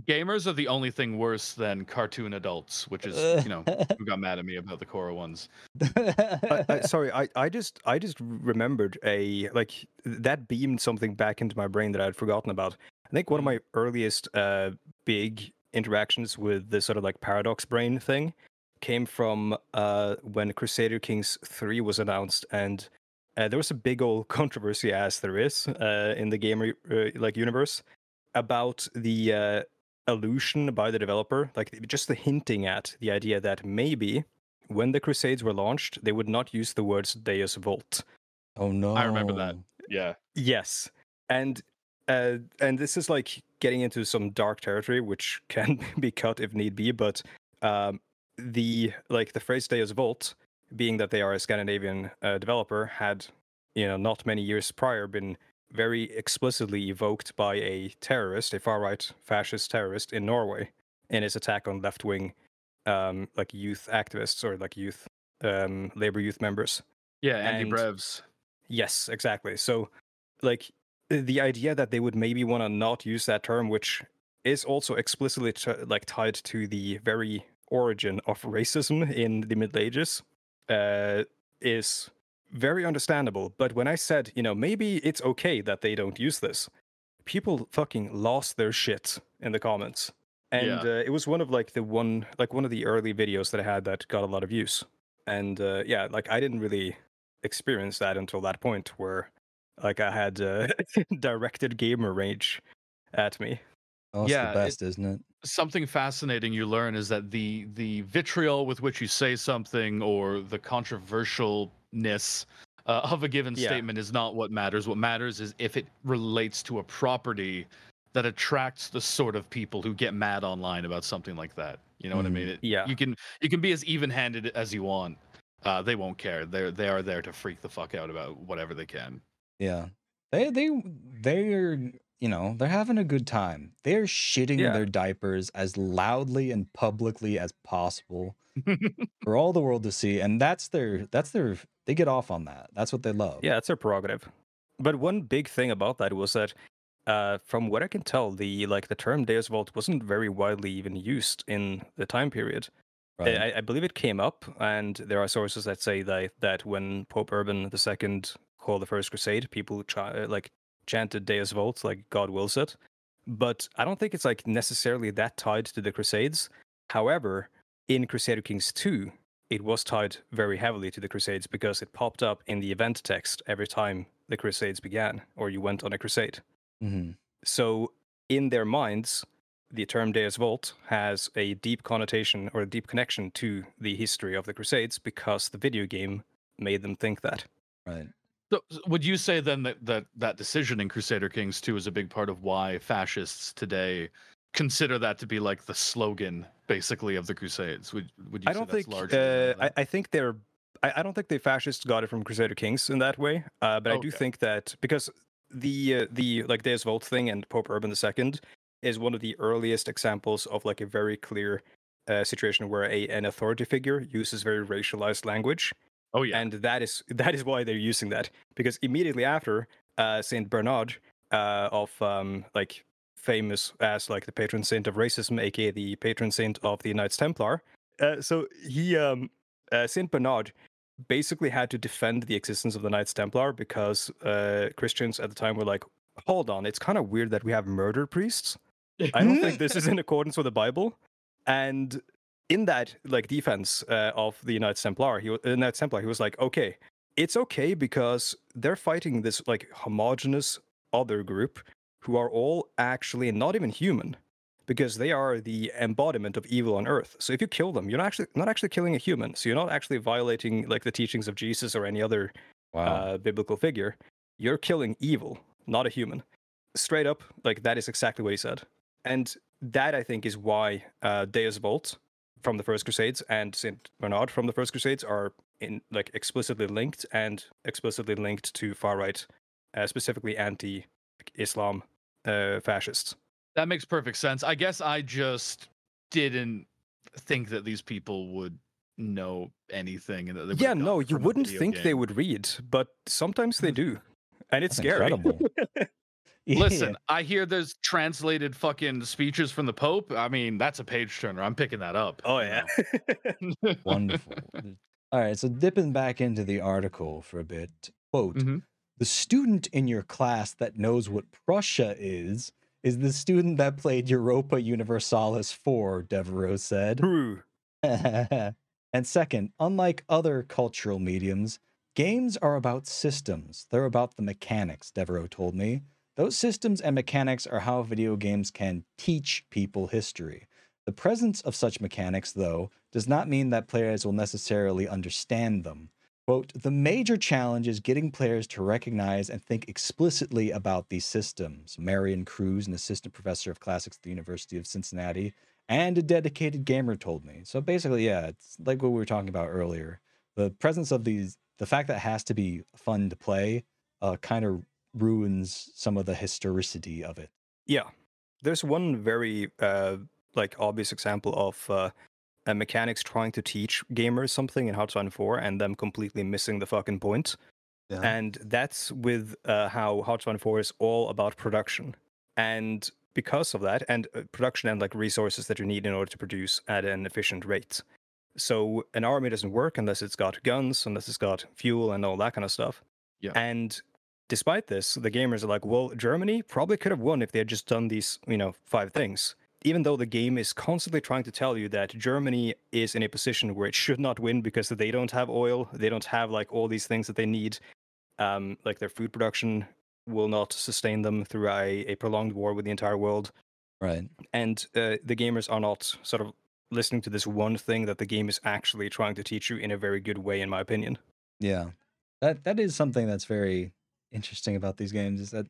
Gamers are the only thing worse than cartoon adults, which is [LAUGHS] you know who got mad at me about the Korra ones. I, I, sorry, I, I just I just remembered a like that beamed something back into my brain that I had forgotten about. I think one of my earliest uh, big interactions with the sort of like paradox brain thing came from uh, when Crusader Kings three was announced, and uh, there was a big old [LAUGHS] controversy, as there is uh, in the gamer uh, like universe, about the uh, illusion by the developer, like just the hinting at the idea that maybe when the Crusades were launched, they would not use the words Deus Vult. oh no. I remember that. Yeah. Yes, and uh, and this is like getting into some dark territory, which [LAUGHS] can be cut if need be. But um, the like the phrase Deus Vult, being that they are a Scandinavian uh, developer, had you know not many years prior been very explicitly evoked by a terrorist, a far right fascist terrorist in Norway, in his attack on left wing um, like youth activists or like youth um, labor youth members. Yeah, Andy And- Brevs. Yes, exactly. So, like, the idea that they would maybe want to not use that term, which is also explicitly t- like tied to the very origin of racism in the Middle Ages, uh, is very understandable. But when I said, you know, maybe it's okay that they don't use this, people fucking lost their shit in the comments. And Yeah. uh, it was one of like the one like one of the early videos that I had that got a lot of views. And uh, yeah, like I didn't really experience that until that point where like I had uh, [LAUGHS] directed gamer rage at me. Oh, Yeah, the best, isn't it? something fascinating you learn is that the the vitriol with which you say something or the controversialness uh, of a given Yeah. statement is not what matters. What matters is if it relates to a property that attracts the sort of people who get mad online about something like that. You know what I Mm, mean? It- yeah. You can you can be as even-handed as you want. Uh, they won't care. They're they are there to freak the fuck out about whatever they can. Yeah. They they they're you know, they're having a good time. They're shitting Yeah. their diapers as loudly and publicly as possible [LAUGHS] for all the world to see. And that's their that's their they get off on that. That's what they love. Yeah, it's their prerogative. But one big thing about that was that, uh, from what I can tell, the like the term Deus Vult wasn't very widely even used in the time period. Right. I, I believe it came up, and there are sources that say that that when Pope Urban II called the First Crusade, people try, like chanted Deus Vult, like God wills it. But I don't think it's like necessarily that tied to the Crusades. However, in Crusader Kings 2, it was tied very heavily to the Crusades because it popped up in the event text every time the Crusades began or you went on a crusade. Mhm. So, in their minds, the term Deus Vult has a deep connotation or a deep connection to the history of the Crusades because the video game made them think that. Right. So, would you say then that, that that decision in Crusader Kings 2 is a big part of why fascists today consider that to be like the slogan, basically, of the Crusades? Would Would you I say don't that's think. Uh, I. I think they're. I, I don't think the fascists got it from Crusader Kings in that way. Uh, but I do think that because the uh, the like Deus Vult thing and Pope Urban II is one of the earliest examples of like a very clear uh, situation where a an authority figure uses very racialized language. Oh yeah, and that is [LAUGHS] that is why they're using that because immediately after uh, Saint Bernard uh, of um, like famous as like the patron saint of racism, aka the patron saint of the Knights Templar. Uh, so he um, uh, Saint Bernard basically had to defend the existence of the Knights Templar because uh, Christians at the time were like, hold on, it's kind of weird that we have murder priests. I don't think this is [LAUGHS] in accordance with the Bible. And in that like defense uh, of the Knights Templar, he uh, Knights Templar, he was like, okay, it's okay because they're fighting this like homogenous other group who are all actually not even human because they are the embodiment of evil on earth. So if you kill them, you're not actually not actually killing a human. So you're not actually violating like the teachings of Jesus or any other Wow. uh, biblical figure. You're killing evil, not a human. Straight up, like that is exactly what he said. And that I think is why uh, Deus Vult from the First Crusades and Saint Bernard from the First Crusades are in like explicitly linked and explicitly linked to far right, uh, specifically anti-Islam uh, fascists. that makes perfect sense. I guess I just didn't think that these people would know anything. And that they Yeah, no, you wouldn't video think they would read, but sometimes they [LAUGHS] do, and it's That's scary. [LAUGHS] incredible. Listen, I hear there's translated fucking speeches from the Pope. I mean, that's a page turner. I'm picking that up. oh yeah. [LAUGHS] Wonderful. All right, so dipping back into the article for a bit. Quote Mhm. The student in your class that knows what Prussia is, is the student that played Europa Universalis 4, Devereaux said. True. [LAUGHS] and second, unlike other cultural mediums, games are about systems. They're about the mechanics, Devereaux told me. Those systems and mechanics are how video games can teach people history. The presence of such mechanics, though, does not mean that players will necessarily understand them. Quote, the major challenge is getting players to recognize and think explicitly about these systems. Marion Cruz, an assistant professor of classics at the University of Cincinnati, and a dedicated gamer told me. So basically, yeah, it's like what we were talking about earlier. The presence of these, the fact that it has to be fun to play, uh, kind of ruins some of the historicity of it. Yeah, there's one very uh, like obvious example of uh, mechanics trying to teach gamers something in Hearts of Iron 4 and them completely missing the fucking point. Yeah. And that's with uh, how Hearts of Iron 4 is all about production. And because of that, and uh, production and like resources that you need in order to produce at an efficient rate. So an army doesn't work unless it's got guns, unless it's got fuel and all that kind of stuff. Yeah. And despite this, the gamers are like, well, Germany probably could have won if they had just done these, you know, five things. Even though the game is constantly trying to tell you that Germany is in a position where it should not win because they don't have oil, they don't have like all these things that they need, um, like their food production will not sustain them through a, a prolonged war with the entire world. Right. And uh, the gamers are not sort of listening to this one thing that the game is actually trying to teach you in a very good way, in my opinion. Yeah. That that is something that's very interesting about these games is that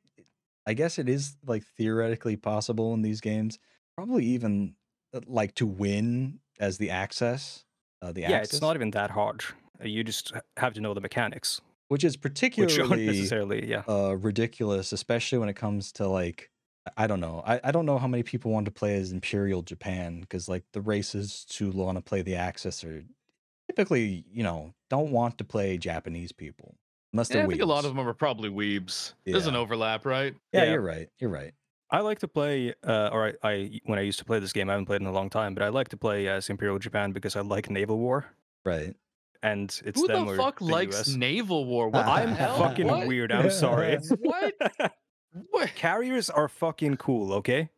I guess it is like theoretically possible in these games, probably even uh, like to win as the Axis, uh, the Yeah, Axis, it's not even that hard. Uh, You just have to know the mechanics, which is [LAUGHS] particularly aren't necessarily, yeah. uh ridiculous, especially when it comes to like I don't know. I, I don't know how many people want to play as Imperial Japan because like the races who want to play the Axis are typically, you know, don't want to play Japanese people unless Yeah, they're I think a lot of them are probably weebs. There's an overlap, right? Yeah, Yeah. you're right. You're right. I like to play, uh, or I, I when I used to play this game, I haven't played in a long time, but I like to play as Imperial Japan because I like naval war, Right. and it's Who them the fuck the likes US. naval war? [LAUGHS] What I'm hell? fucking What? weird. I'm sorry. [LAUGHS] What? [LAUGHS] What? Carriers are fucking cool, okay?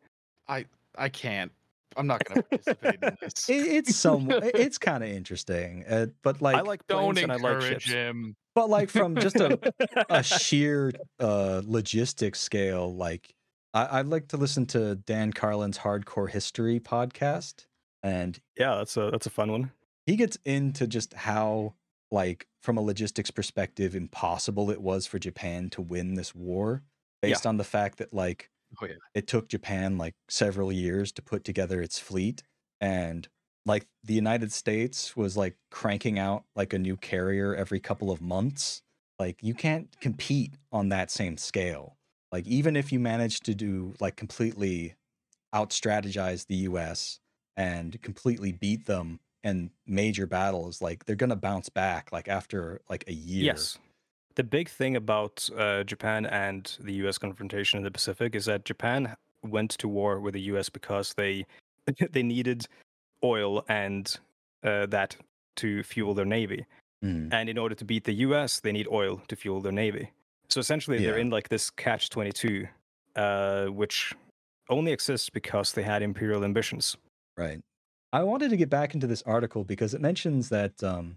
I I can't. I'm not gonna participate in this. It, it's some. [LAUGHS] it's kind of interesting, uh, but like, I like Don't planes and I like encourage ships. him. but like from just a a [LAUGHS] sheer uh logistics scale like I, i'd like to listen to dan carlin's hardcore history podcast and yeah, that's a that's a fun one. he gets into just how like from a logistics perspective impossible it was for japan to win this war based on the fact that like Oh, yeah. it took japan like several years to put together its fleet and like the united states was like cranking out like a new carrier every couple of months like you can't compete on that same scale like even if you manage to do like completely out strategize the us and completely beat them in major battles like they're gonna bounce back like after like a year Yes. The big thing about uh, Japan and the U.S. confrontation in the Pacific is that Japan went to war with the U.S. because they [LAUGHS] they needed oil and uh, that to fuel their navy, Mm, and in order to beat the U.S., they need oil to fuel their navy. So essentially, they're in like this catch twenty two, uh, which only exists because they had imperial ambitions. Right. I wanted to get back into this article because it mentions that um,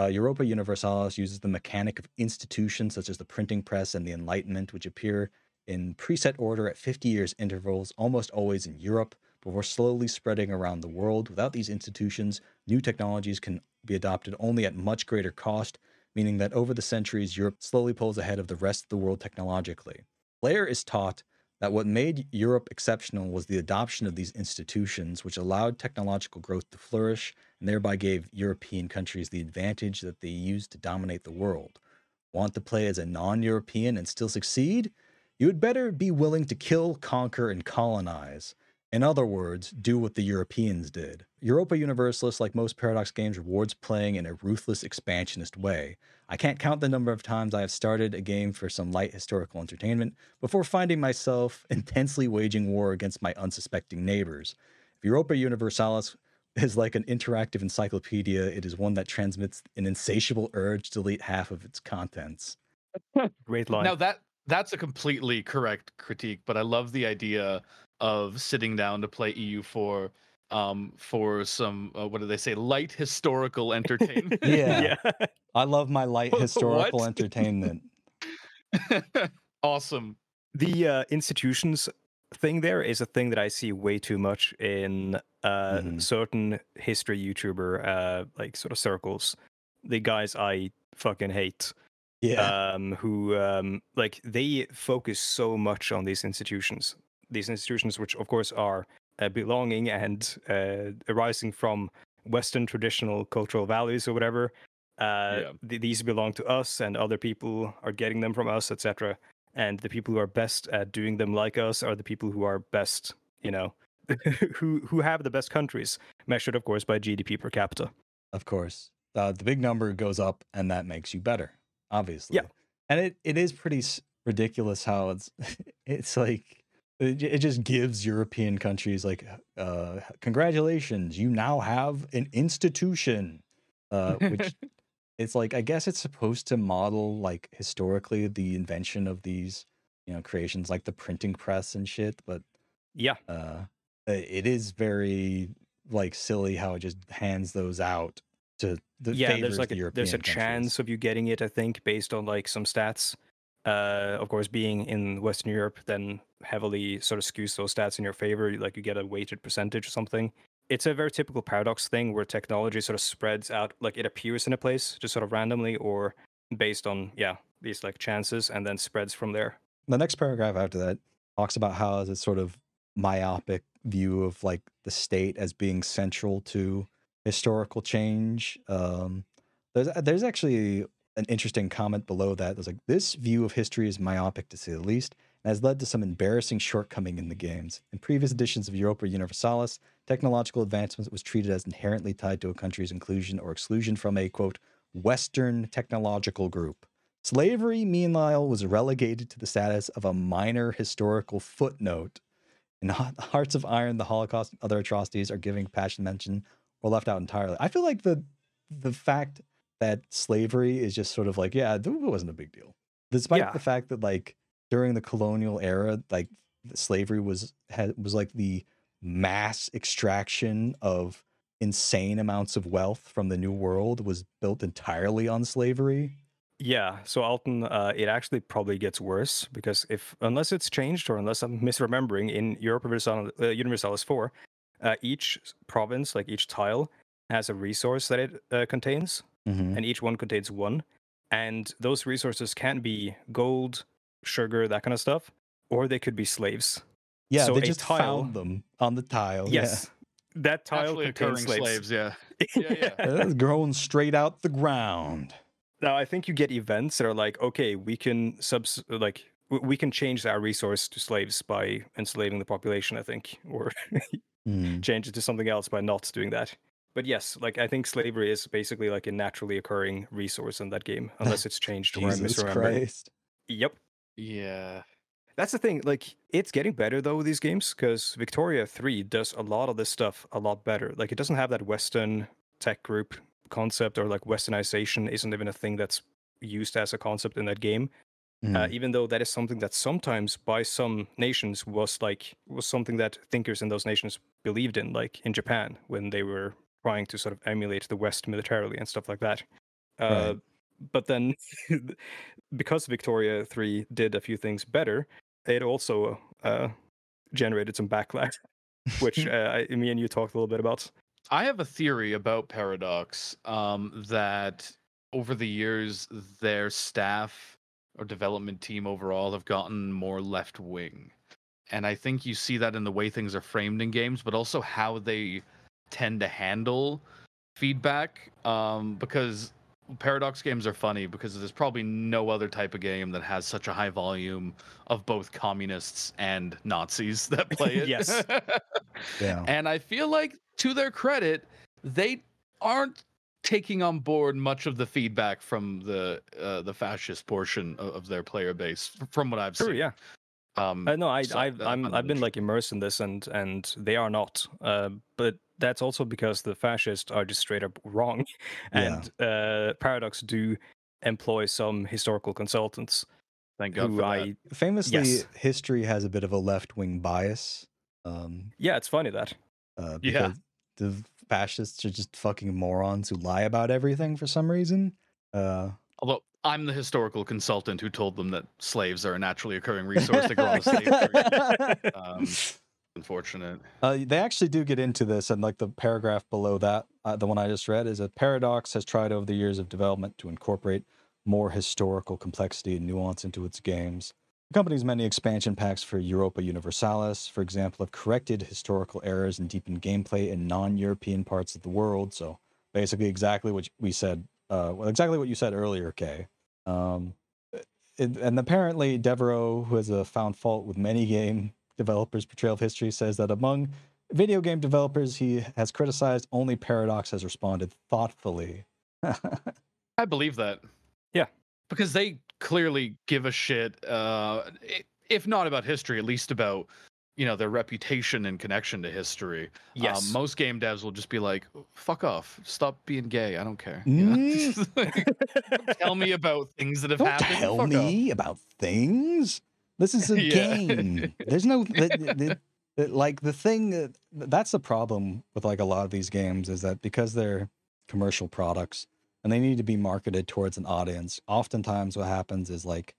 uh, Europa Universalis uses the mechanic of institutions such as the printing press and the Enlightenment, which appear in preset order at 50 years intervals, almost always in Europe, before slowly spreading around the world. Without these institutions, new technologies can be adopted only at much greater cost, meaning that over the centuries, Europe slowly pulls ahead of the rest of the world technologically. Blair is taught that what made Europe exceptional was the adoption of these institutions, which allowed technological growth to flourish and thereby gave European countries the advantage that they used to dominate the world. Want to play as a non European and still succeed? You had better be willing to kill, conquer, and colonize. In other words, do what the Europeans did. Europa Universalis, like most Paradox games, rewards playing in a ruthless expansionist way. I can't count the number of times I have started a game for some light historical entertainment before finding myself [LAUGHS] intensely waging war against my unsuspecting neighbors. If Europa Universalis is like an interactive encyclopedia, it is one that transmits an insatiable urge to delete half of its contents. Great line. Now that that's a completely correct critique, but I love the idea of sitting down to play EU4 um, for some uh, what do they say light historical [LAUGHS] entertainment. Yeah. yeah. [LAUGHS] I love my light historical entertainment. [LAUGHS] awesome. the uh, institutions thing there is a thing that I see way too much in uh, Mhm. certain history YouTuber uh, like sort of circles. The guys I fucking hate, Yeah. um, who um, like they focus so much on these institutions. These institutions, which of course are uh, belonging and uh, arising from Western traditional cultural values or whatever. Uh, Yeah. th- these belong to us, and other people are getting them from us, etc and the people who are best at doing them like us are the people who are best, you know, [LAUGHS] who who have the best countries, measured of course by GDP per capita. of course. Uh, the big number goes up, and that makes you better, obviously. Yeah, And it, it is pretty s- ridiculous how it's [LAUGHS] it's like it, it just gives European countries like uh, congratulations, you now have an institution, uh, which [LAUGHS] it's like I guess it's supposed to model like historically the invention of these you know creations like the printing press and shit, but Yeah, uh it is very like silly how it just hands those out to the yeah. There's like a, there's a countries. chance of you getting it, I think, based on like some stats. Uh, of course, being in Western Europe then heavily sort of skews those stats in your favor. Like you get a weighted percentage or something. It's a very typical paradox thing where technology sort of spreads out, like it appears in a place just sort of randomly or based on yeah these like chances, and then spreads from there. the next paragraph after that talks about how it's sort of myopic view of like the state as being central to historical change. Um, there's there's actually an interesting comment below that. There's like this view of history is myopic to say the least, and has led to some embarrassing shortcoming in the games. In previous editions of Europa Universalis, technological advancement was treated as inherently tied to a country's inclusion or exclusion from a quote Western technological group. Slavery, meanwhile, was relegated to the status of a minor historical footnote. In Hearts of Iron, the Holocaust and other atrocities are giving passion mention or left out entirely. I feel like the the fact that slavery is just sort of like, yeah, it wasn't a big deal. Despite Yeah. the fact that like during the colonial era, like slavery was had, was like the mass extraction of insane amounts of wealth from the new world was built entirely on slavery. Yeah, so Alton, uh, it actually probably gets worse because if unless it's changed or unless I'm misremembering, in Europe Universalis, uh, Universalis 4, uh, each province, like each tile, has a resource that it uh, contains, Mhm. and each one contains one. And those resources can be gold, sugar, that kind of stuff, or they could be slaves. Yeah, So they just tile- found them on the tile. yeah. Yes, that tile Naturally contains slaves. slaves. Yeah. [LAUGHS] Yeah, yeah. It's growing straight out the ground. Now I think you get events that are like, okay, we can subs like we can change our resource to slaves by enslaving the population. I think, or Hmm. [LAUGHS] change it to something else by not doing that. But yes, like I think slavery is basically like a naturally occurring resource in that game, [LAUGHS] unless it's changed or I'm Jesus misremembering. Christ. Yep, Yeah. that's the thing. Like it's getting better though with these games because Victoria Three does a lot of this stuff a lot better. Like it doesn't have that Western tech group concept or like Westernization isn't even a thing that's used as a concept in that game. uh, Hmm. even though that is something that sometimes by some nations was like was something that thinkers in those nations believed in like in japan when they were trying to sort of emulate the west militarily and stuff like that uh, Right. but then [LAUGHS] because victoria 3 did a few things better it also uh, generated some backlash which [LAUGHS] uh, I, me and you talked a little bit about I have a theory about Paradox um, that over the years, their staff or development team overall have gotten more left wing. And I think you see that in the way things are framed in games, but also how they tend to handle feedback. Um, because Paradox games are funny because there's probably no other type of game that has such a high volume of both communists and Nazis [LAUGHS] that play it. Yes. [LAUGHS] Yeah. And I feel like, to their credit, they aren't taking on board much of the feedback from the uh, the fascist portion of, of their player base, from what I've True, seen. yeah. Um, Uh, no, I, so, I, I'm, I'm I've been like immersed in this, and and they are not. Uh, but that's also because the fascists are just straight up wrong, [LAUGHS] Yeah. and uh, Paradox do employ some historical consultants thank God who for that. I. Famously, Yes. history has a bit of a left wing bias. Um, Yeah, it's funny that. uh, Yeah. because the fascists are just fucking morons who lie about everything for some reason. Uh, Although I'm the historical consultant who told them that slaves are a naturally occurring [LAUGHS] resource to grow on a slave [LAUGHS] tree. Um, unfortunate. Uh, they actually do get into this, and like the paragraph below that, uh, the one I just read, is a paradox has tried over the years of development to incorporate more historical complexity and nuance into its games. The company's many expansion packs for Europa Universalis, for example, have corrected historical errors and deepened gameplay in non-European parts of the world. So basically, exactly what we said, uh, well, exactly what you said earlier, Kay. Um, and apparently, Devereaux, who has a found fault with many game developers' portrayal of history, says that among video game developers he has criticized, only Paradox has responded thoughtfully. [LAUGHS] I believe that. Yeah. Because they clearly give a shit, uh, if not about history, at least about, you know, their reputation and connection to history. Yes. Um, most game devs will just be like, fuck off. Stop being gay. I don't care. you know? Don't [LAUGHS] [LAUGHS] tell me about things that have Don't happened. tell Fuck off. me about things. This is a [LAUGHS] Yeah. game. There's no the, the- the- [LAUGHS] the- like the thing that's the problem with like a lot of these games is that because they're commercial products and they need to be marketed towards an audience. Oftentimes, what happens is like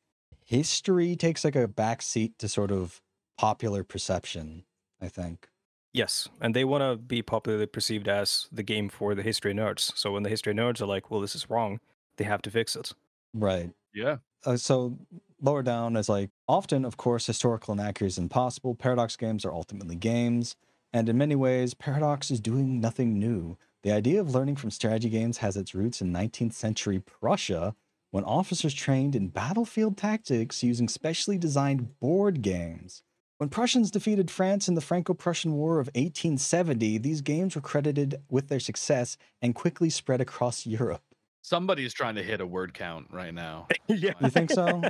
history takes like a back seat to sort of popular perception. I think. Yes, and they want to be popularly perceived as the game for the history nerds. So when the history nerds are like, "Well, this is wrong," they have to fix it. Right. Yeah. uh, so lower down is like often of course historical inaccuracy is impossible paradox games are ultimately games and in many ways paradox is doing nothing new the idea of learning from strategy games has its roots in 19th century prussia when officers trained in battlefield tactics using specially designed board games when Prussians defeated France in the Franco Prussian War of 1870, these games were credited with their success and quickly spread across Europe. Somebody's trying to hit a word count right now. yeah, You think so?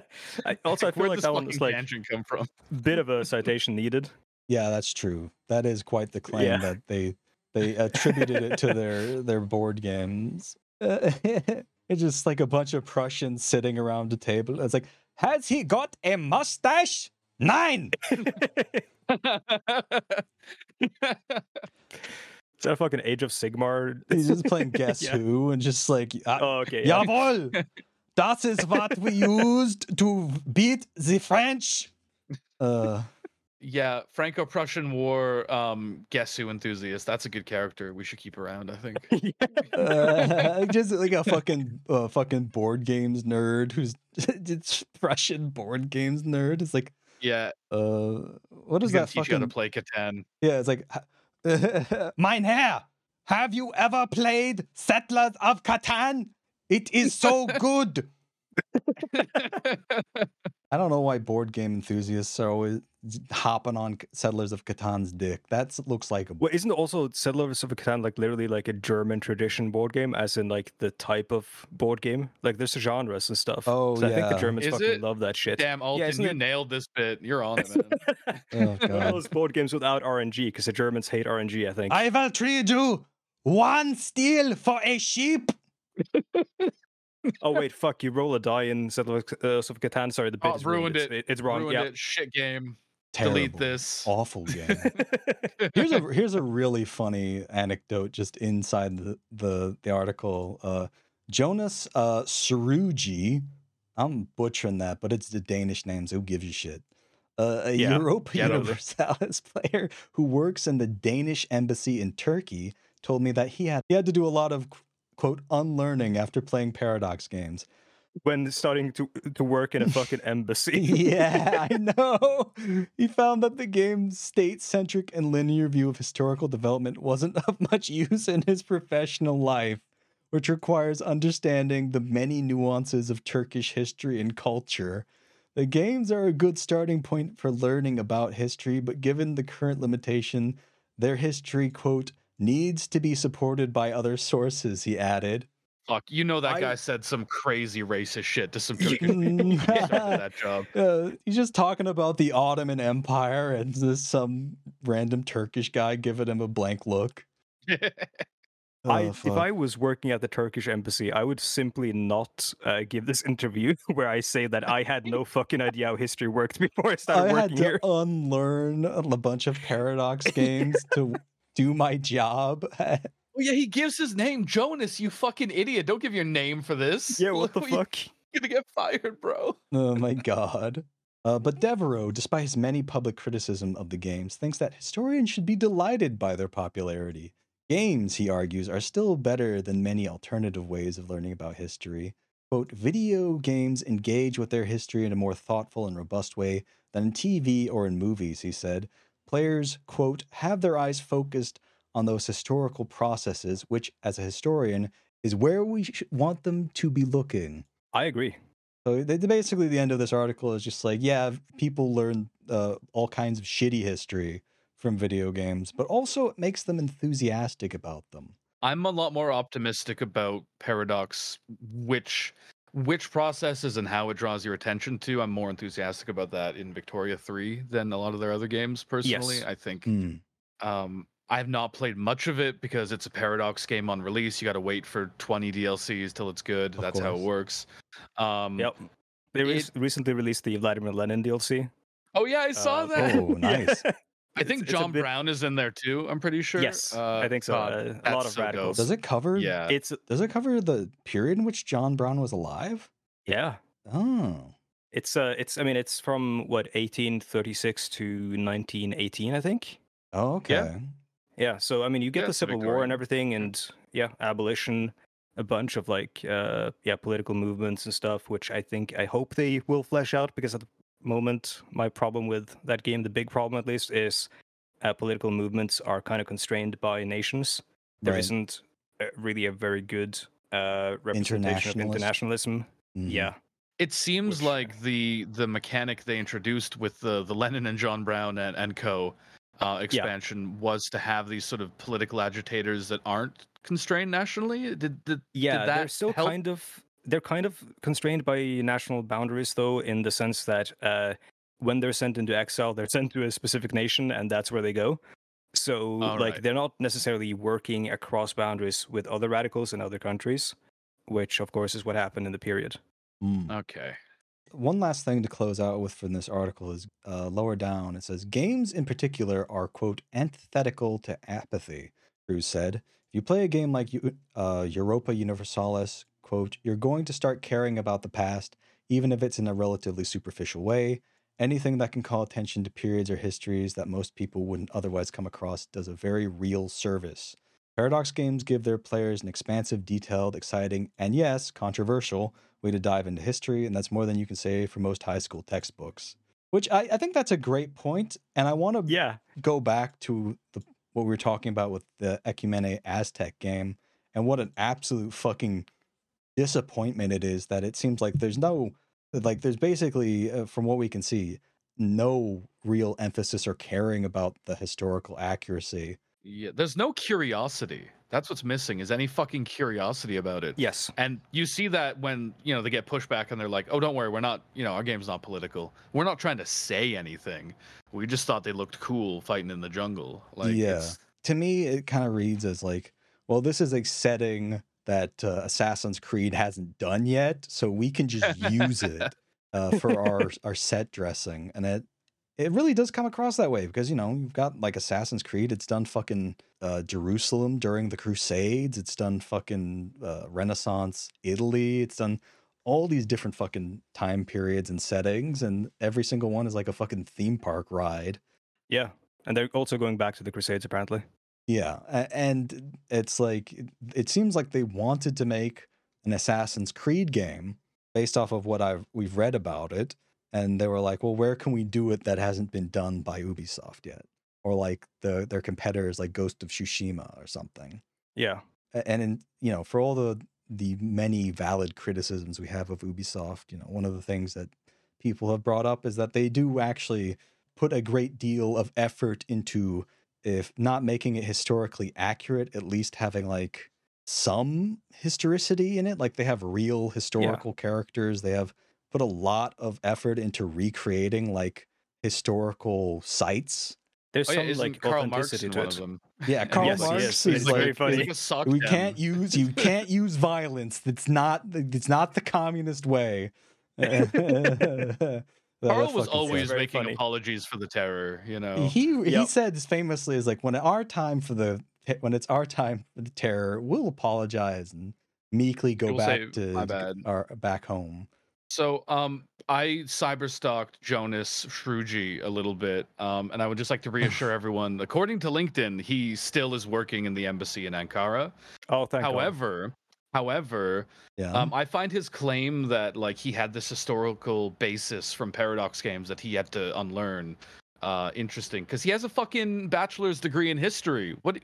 I, also, I feel Where'd like this that one fucking was like tangent come from? bit of a citation needed Yeah, that's true. That is quite the claim Yeah. that they they attributed it to their their board games. it's just like a bunch of Prussians sitting around a table. It's like, has he got a mustache? Nine. Is that fucking Age of Sigmar? He's just [LAUGHS] playing Guess Yeah. Who and just like, uh, Oh, okay. yeah. jawohl, [LAUGHS] das is what we used to beat the French. Uh, yeah, Franco-Prussian War um guess who enthusiast. That's a good character. We should keep around, I think. [LAUGHS] uh, just like a fucking uh, fucking board games nerd who's it's Russian board games nerd. It's like, Yeah, uh, what he's is gonna that teach you how to play Catan. Yeah, it's like, [LAUGHS] mein Herr, have you ever played Settlers of Catan? It is so good. [LAUGHS] I don't know why board game enthusiasts are always hopping on Settlers of Catan's dick. That looks like a Well, isn't also Settlers of Catan like literally like a German tradition board game, as in like the type of board game? Like there's genres and stuff. Oh, so I think the. Germans Is fucking it? love that shit. Damn, Alton, isn't you it- nailed this bit. You're on it, man. [LAUGHS] Oh, One of God. those board games without RNG, because the Germans hate RNG. I think. I will trade you one steel for a sheep. [LAUGHS] Oh [LAUGHS] wait, fuck! You roll a die in Settlers uh, of Catan. Sorry, the bit Oh, is ruined It's, it. it's wrong. Ruined yeah. it. Shit game. Terrible. Delete this. Awful game. [LAUGHS] here's a here's a really funny anecdote just inside the the, the article. Uh, Jonas uh, Saruji, I'm butchering that, but it's the Danish names. Who gives you shit? Uh, a Yeah, Europa get over. Universalis [LAUGHS] player who works in the Danish embassy in Turkey told me that he had he had to do a lot of quote unlearning after playing Paradox games. when starting to uh, to work in a fucking [LAUGHS] embassy. yeah, I [LAUGHS] know. He found that the game's state centric and linear view of historical development wasn't of much use in his professional life, which requires understanding the many nuances of Turkish history and culture. The games are a good starting point for learning about history, but given the current limitation, their history, quote, needs to be supported by other sources, he added. Fuck, you know that I- guy said some crazy racist shit to some Turkish people. [LAUGHS] That job. Uh, he's just talking about the Ottoman Empire, and there's some random Turkish guy giving him a blank look. [LAUGHS] I, Oh, if. I was working at the Turkish embassy, I would simply not uh, give this [LAUGHS] interview where I say that I had no fucking idea how history worked before I started I had to here. unlearn a bunch of Paradox games to do my job. [LAUGHS] Oh yeah, he gives his name Jonas. You fucking idiot! Don't give your name for this. Yeah, what [LAUGHS] the You- fuck? You're gonna get fired, bro. oh my god. Uh, but Devereaux, despite his many public criticism of the games, thinks that historians should be delighted by their popularity. Games, he argues, are still better than many alternative ways of learning about history. Quote, video games engage with their history in a more thoughtful and robust way than in TV or in movies, he said. Players, quote, have their eyes focused on those historical processes, which, as a historian, is where we sh- want them to be looking. I agree. So they, they- basically, the end of this article is just like, yeah, people learn uh, all kinds of shitty history from video games, but also it makes them enthusiastic about them. I'm a lot more optimistic about Paradox, which which processes and how it draws your attention to. I'm more enthusiastic about that in Victoria 3 than a lot of their other games. Personally, Yes. I think Hmm. um, I've not played much of it because it's a Paradox game on release. You got to wait for 20 DLCs till it's good. Of That's how it works. Um, Yep. They re- it- recently released the Vladimir Lenin DLC. Oh yeah, I saw Uh, that. Oh, [LAUGHS] nice. I think it's a John bit- Brown is in there too. I'm pretty sure. Yes, Uh, I think so. Uh, a lot of so dope. radicals. Does it cover? Yeah. It's Does it cover the period in which John Brown was alive? yeah. Oh, It's uh, it's. I mean, it's from what 1836 to 1918, I think. oh okay. Yeah. So I mean, you get Yeah, the Civil War and everything, and yeah, abolition, a bunch of like uh, yeah, political movements and stuff, which I think I hope they will flesh out because at the moment, my problem with that game, the big problem at least, is uh, political movements are kind of constrained by nations. There Right. not really a very good uh, representation of internationalism. Mhm. Yeah. It seems Which- like the the mechanic they introduced with the the Lenin and John Brown and, and Co. Uh, expansion was to have these sort of political agitators that aren't constrained nationally. Did, did Yeah, did they're that still help? kind of they're kind of constrained by national boundaries though, in the sense that uh, when they're sent into exile, they're sent to a specific nation, and that's where they go. So All like right. they're not necessarily working across boundaries with other radicals in other countries, which of course is what happened in the period. Mm. Okay. One last thing to close out with from this article is uh, lower down. It says games in particular are quote antithetical to apathy. Cruz said, "If you play a game like uh, Europa Universalis, quote, you're going to start caring about the past, even if it's in a relatively superficial way. Anything that can call attention to periods or histories that most people wouldn't otherwise come across does a very real service." Paradox games give their players an expansive, detailed, exciting, and yes, controversial way to dive into history, and that's more than you can say for most high school textbooks. Which I, I think that's a great point, and I want to Yeah, go back to the what we were talking about with the Ecumene Aztec game, and what an absolute fucking disappointment it is that it seems like there's no like there's basically uh, from what we can see no real emphasis or caring about the historical accuracy Yeah, there's no curiosity. That's what's missing. Is any fucking curiosity about it? yes, And you see that when you know they get pushback and they're like, "Oh, don't worry, we're not. You know, our game's not political. We're not trying to say anything. We just thought they looked cool fighting in the jungle." Like, Yeah. it's- to me it kind of reads as like well this is a setting that uh, assassin's creed hasn't done yet so we can just use it [LAUGHS] uh, for our our set dressing and it it really does come across that way because you know you've got like assassin's creed it's done fucking uh, jerusalem during the crusades it's done fucking uh, renaissance italy it's done all these different fucking time periods and settings and every single one is like a fucking theme park ride yeah, and they're also going back to the Crusades apparently. Yeah, and it's like it- seems like they wanted to make an Assassin's Creed game based off of what I've we've read about it, and they were like, "Well, where can we do it that hasn't been done by Ubisoft yet?" Or like the their competitors like Ghost of Tsushima or something. Yeah, And in, you know, for all the the many valid criticisms we have of Ubisoft, you know, one of the things that people have brought up is that they do actually put a great deal of effort into if not making it historically accurate, at least having like some historicity in it. Like they have real historical characters. They have put a lot of effort into recreating like historical sites. there's oh yeah, some isn't like Karl Marx authenticity in to one it. of them? Yeah, [LAUGHS] Karl Yes, Marx is. is, like, very funny. Like [LAUGHS] we dem. can't use you can't use violence. That's not it's not the communist way. [LAUGHS] Carl was always very making funny. apologies for the terror. You know. he he Yep. said famously is like when our time for the when it's our time for the terror, we'll apologize and meekly go back say, to our back home. So, um, I cyberstalked Jonas Shruji a little bit, um, and I would just like to [LAUGHS] reassure everyone. According to LinkedIn, he still is working in the embassy in Ankara. Oh, thank God. However, however, Yeah. um, I find his claim that like he had this historical basis from Paradox Games that he had to unlearn uh, interesting because he has a fucking bachelor's degree in history. What?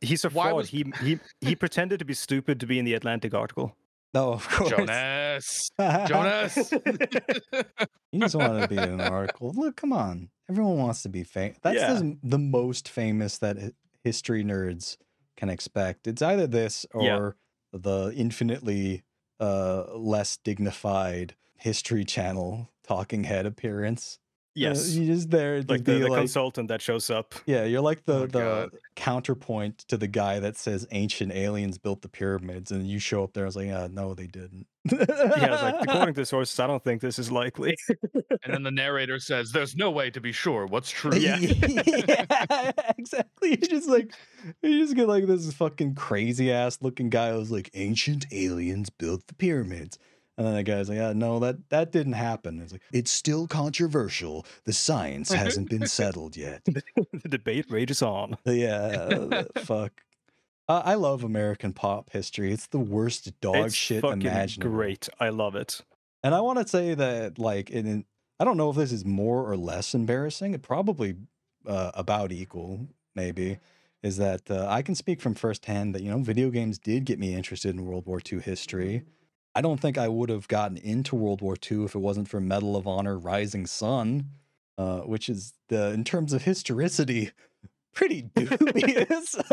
he's a why fraud. was- He he he pretended to be stupid to be in the Atlantic article. no, of course. Jonas. [LAUGHS] Jonas. [LAUGHS] [LAUGHS] You just wanted to be in an article. Look, come on. Everyone wants to be famous. That's Yeah. the, the most famous that history nerds can expect. It's either this or Yeah. The infinitely uh, less dignified History Channel talking head appearance. Uh, Yes, you just there to like be the, the like, consultant that shows up. yeah, you're like the Oh, the God. counterpoint to the guy that says ancient aliens built the pyramids, and you show up there. I was like, yeah, no, they didn't. Yeah, it's like [LAUGHS] according to sources, I don't think this is likely. [LAUGHS] and then the narrator says, "There's no way to be sure what's [LAUGHS] true." Yeah. yeah, exactly. You just like you just get like this fucking crazy ass looking guy who's like ancient aliens built the pyramids. And then the guy's like, yeah, no, that that didn't happen. It's like it's still controversial. The science [LAUGHS] hasn't been settled yet. the [LAUGHS] debate rages on. yeah, fuck. Uh, I love American pop history. It's the worst dog it's shit imaginable. great. I love it. And I want to say that, like, in, in I don't know if this is more or less embarrassing. It probably uh, about equal, maybe. Is that uh, I can speak from firsthand that you know video games did get me interested in World War II history. I don't think I would have gotten into World War II if it wasn't for Medal of Honor: Rising Sun, uh, which is the in terms of historicity [LAUGHS] pretty dubious. [LAUGHS]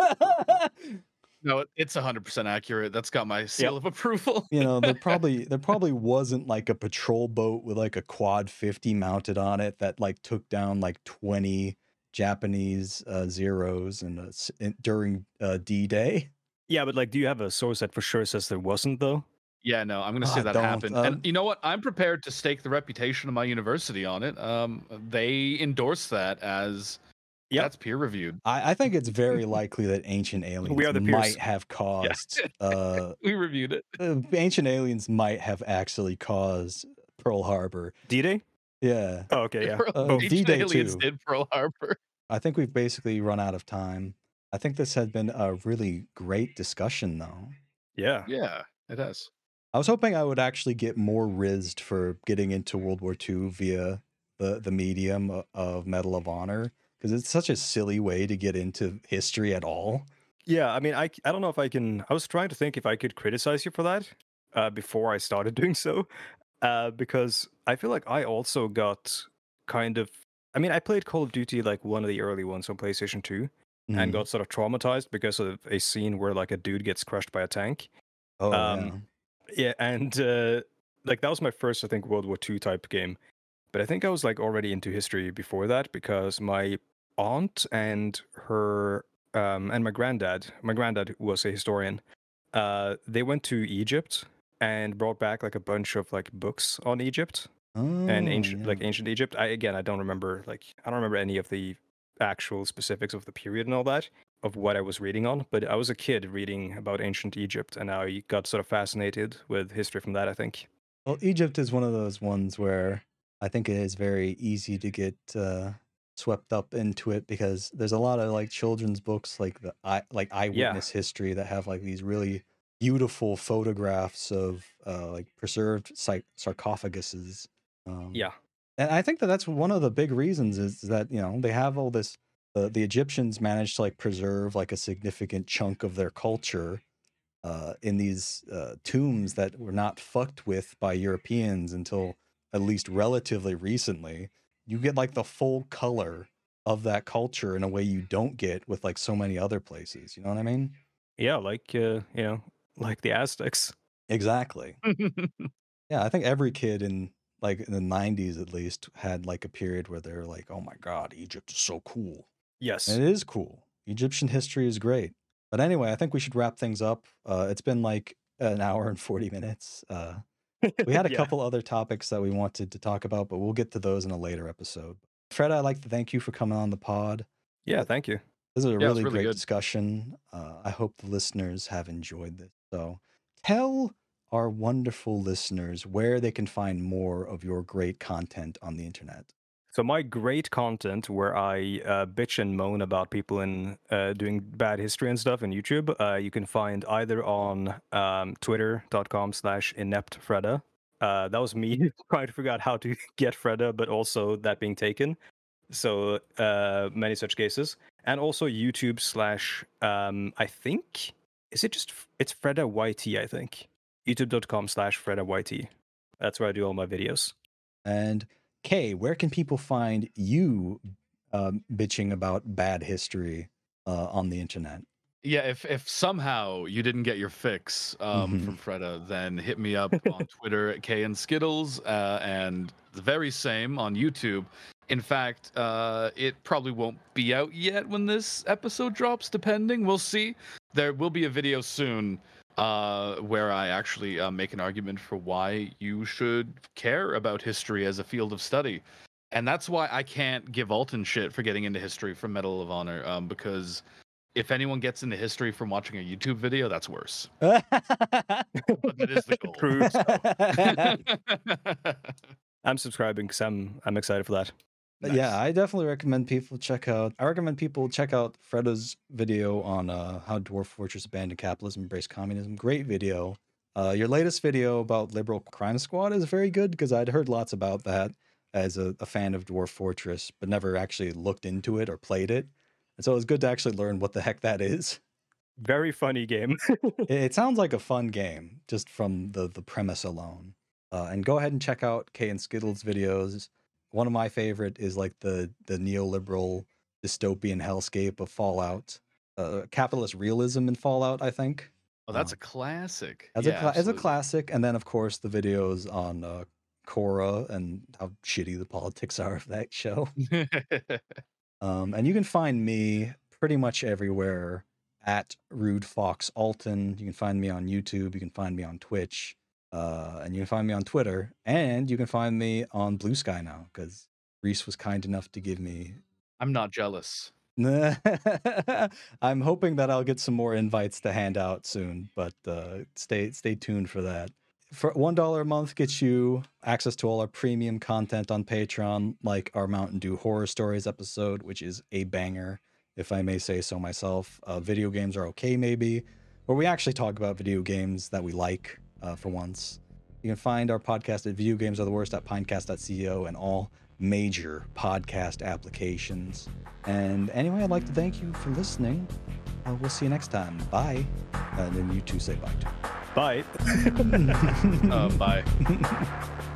No, it- it's 100% accurate. That's got my seal of approval. you know, there [LAUGHS] probably there probably wasn't like a patrol boat with like a quad 50 mounted on it that like took down like 20 Japanese uh, zeros and uh, s- in- during uh, D-Day. Yeah, but like, do you have a source that for sure says there wasn't though? Yeah, no, I'm going to say that don't, happened. um, and you know what? I'm prepared to stake the reputation of my university on it. Um, they endorse that as Yep. that's peer reviewed. I, I think it's very [LAUGHS] likely that ancient aliens are the peers. might have caused [LAUGHS] uh, We reviewed it. uh, ancient aliens might have actually caused Pearl Harbor. D-Day? Yeah, Oh, okay, yeah. Pearl- Uh, Ancient D-Day aliens too. did Pearl Harbor. [LAUGHS] I think we've basically run out of time. I think this had been a really great discussion, though. Yeah. Yeah, it has. I was hoping I would actually get more rizzed for getting into World War II via the the medium of Medal of Honor because it's such a silly way to get into history at all. Yeah, I mean, I I don't know if I can. I was trying to think if I could criticize you for that uh, before I started [LAUGHS] doing so, uh, because I feel like I also got kind of. I mean, I played Call of Duty like one of the early ones on PlayStation 2 and Mhm. got sort of traumatized because of a scene where like a dude gets crushed by a tank. oh um, Yeah, and uh, like that was my first, I think, World War II type game. But I think I was like already into history before that because my aunt and her um, and my granddad, my granddad was a historian. Uh, they went to Egypt and brought back like a bunch of like books on Egypt yeah. and Oh, ancient yeah. like ancient Egypt. I again, I don't remember like I don't remember any of the actual specifics of the period and all that of what I was reading on, but I was a kid reading about ancient Egypt, and I got sort of fascinated with history from that. I think. Well, Egypt is one of those ones where I think it is very easy to get uh, swept up into it because there's a lot of like children's books, like the eye, like eyewitness history, that have like these really beautiful photographs of uh, like preserved cy- sarcophaguses. Um, Yeah, and I think that that's one of the big reasons is that you know they have all this. The the Egyptians managed to like preserve like a significant chunk of their culture uh, in these uh, tombs that were not fucked with by Europeans until at least relatively recently. You get like the full color of that culture in a way you don't get with like so many other places. You know what I mean? yeah, like uh, you know, like the Aztecs. Exactly. [LAUGHS] Yeah, I think every kid in like in the 90s at least had like a period where they're like, "Oh my god, Egypt is so cool." Yes. And it is cool. Egyptian history is great. But anyway, I think we should wrap things up. Uh, it's been like an hour and 40 minutes. Uh, [LAUGHS] we had a Yeah. couple other topics that we wanted to talk about, but we'll get to those in a later episode. Fred, I'd like to thank you for coming on the pod. Yeah, thank you. This is a Yeah, really, really great good. discussion. Uh, I hope the listeners have enjoyed this. So tell our wonderful listeners where they can find more of your great content on the internet. So my great content where I uh, bitch and moan about people in uh, doing bad history and stuff in YouTube, uh, you can find either on um, twitter.com slash ineptfredda. Uh, that was me [LAUGHS] [LAUGHS] trying to figure out how to [LAUGHS] get Fredda, but also that being taken. So uh, many such cases. And also YouTube slash, um, I think, is it just, it's Fredda YT, I think. YouTube.com slash Fredda YT. That's where I do all my videos. And Kay, where can people find you um, bitching about bad history uh, on the internet? Yeah, if if somehow you didn't get your fix um, Mhm. from Fredda, then hit me up on Twitter at Kay and Skittles, uh, and the very same on YouTube. In fact, uh, it probably won't be out yet when this episode drops, depending. We'll see. There will be a video soon uh, where I actually uh, make an argument for why you should care about history as a field of study. And that's why I can't give Alton shit for getting into history from Medal of Honor, um, because if anyone gets into history from watching a YouTube video, that's worse. [LAUGHS] But that is the [LAUGHS] goal. True. [LAUGHS] I'm subscribing because I'm I'm excited for that. But Yeah, I definitely recommend people check out. I recommend people check out Fredda's video on uh, how Dwarf Fortress abandoned capitalism, embraced communism. Great video. Uh, your latest video about Liberal Crime Squad is very good because I'd heard lots about that as a, a fan of Dwarf Fortress, but never actually looked into it or played it. And so it was good to actually learn what the heck that is. Very funny game. [LAUGHS] it, it sounds like a fun game just from the the premise alone. Uh, and go ahead and check out Kay and Skittles videos. One of my favorite is like the the neoliberal dystopian hellscape of Fallout. uh, capitalist realism in Fallout. I think. Oh, that's Um, a classic. as yeah, a as a classic, and then of course the videos on uh, Korra and how shitty the politics are of that show. [LAUGHS] [LAUGHS] Um, and you can find me pretty much everywhere at Rude Fox Alton. You can find me on YouTube. You can find me on Twitch. Uh, and you can find me on Twitter. And you can find me on Blue Sky now because Reese was kind enough to give me. I'm not jealous. [LAUGHS] I'm hoping that I'll get some more invites to hand out soon, but uh, stay stay tuned for that. For one dollar a month gets you access to all our premium content on Patreon, like our Mountain Dew Horror Stories episode, which is a banger, if I may say so myself. Uh, video games are okay, maybe, where we actually talk about video games that we like uh, for once. You can find our podcast at Video Games Are the Worst at Pinecast.co and all major podcast applications. And anyway, I'd like to thank you for listening. Uh, we'll see you next time. Bye. And then you two say bye too. Bye. [LAUGHS] [LAUGHS] Uh, bye. [LAUGHS]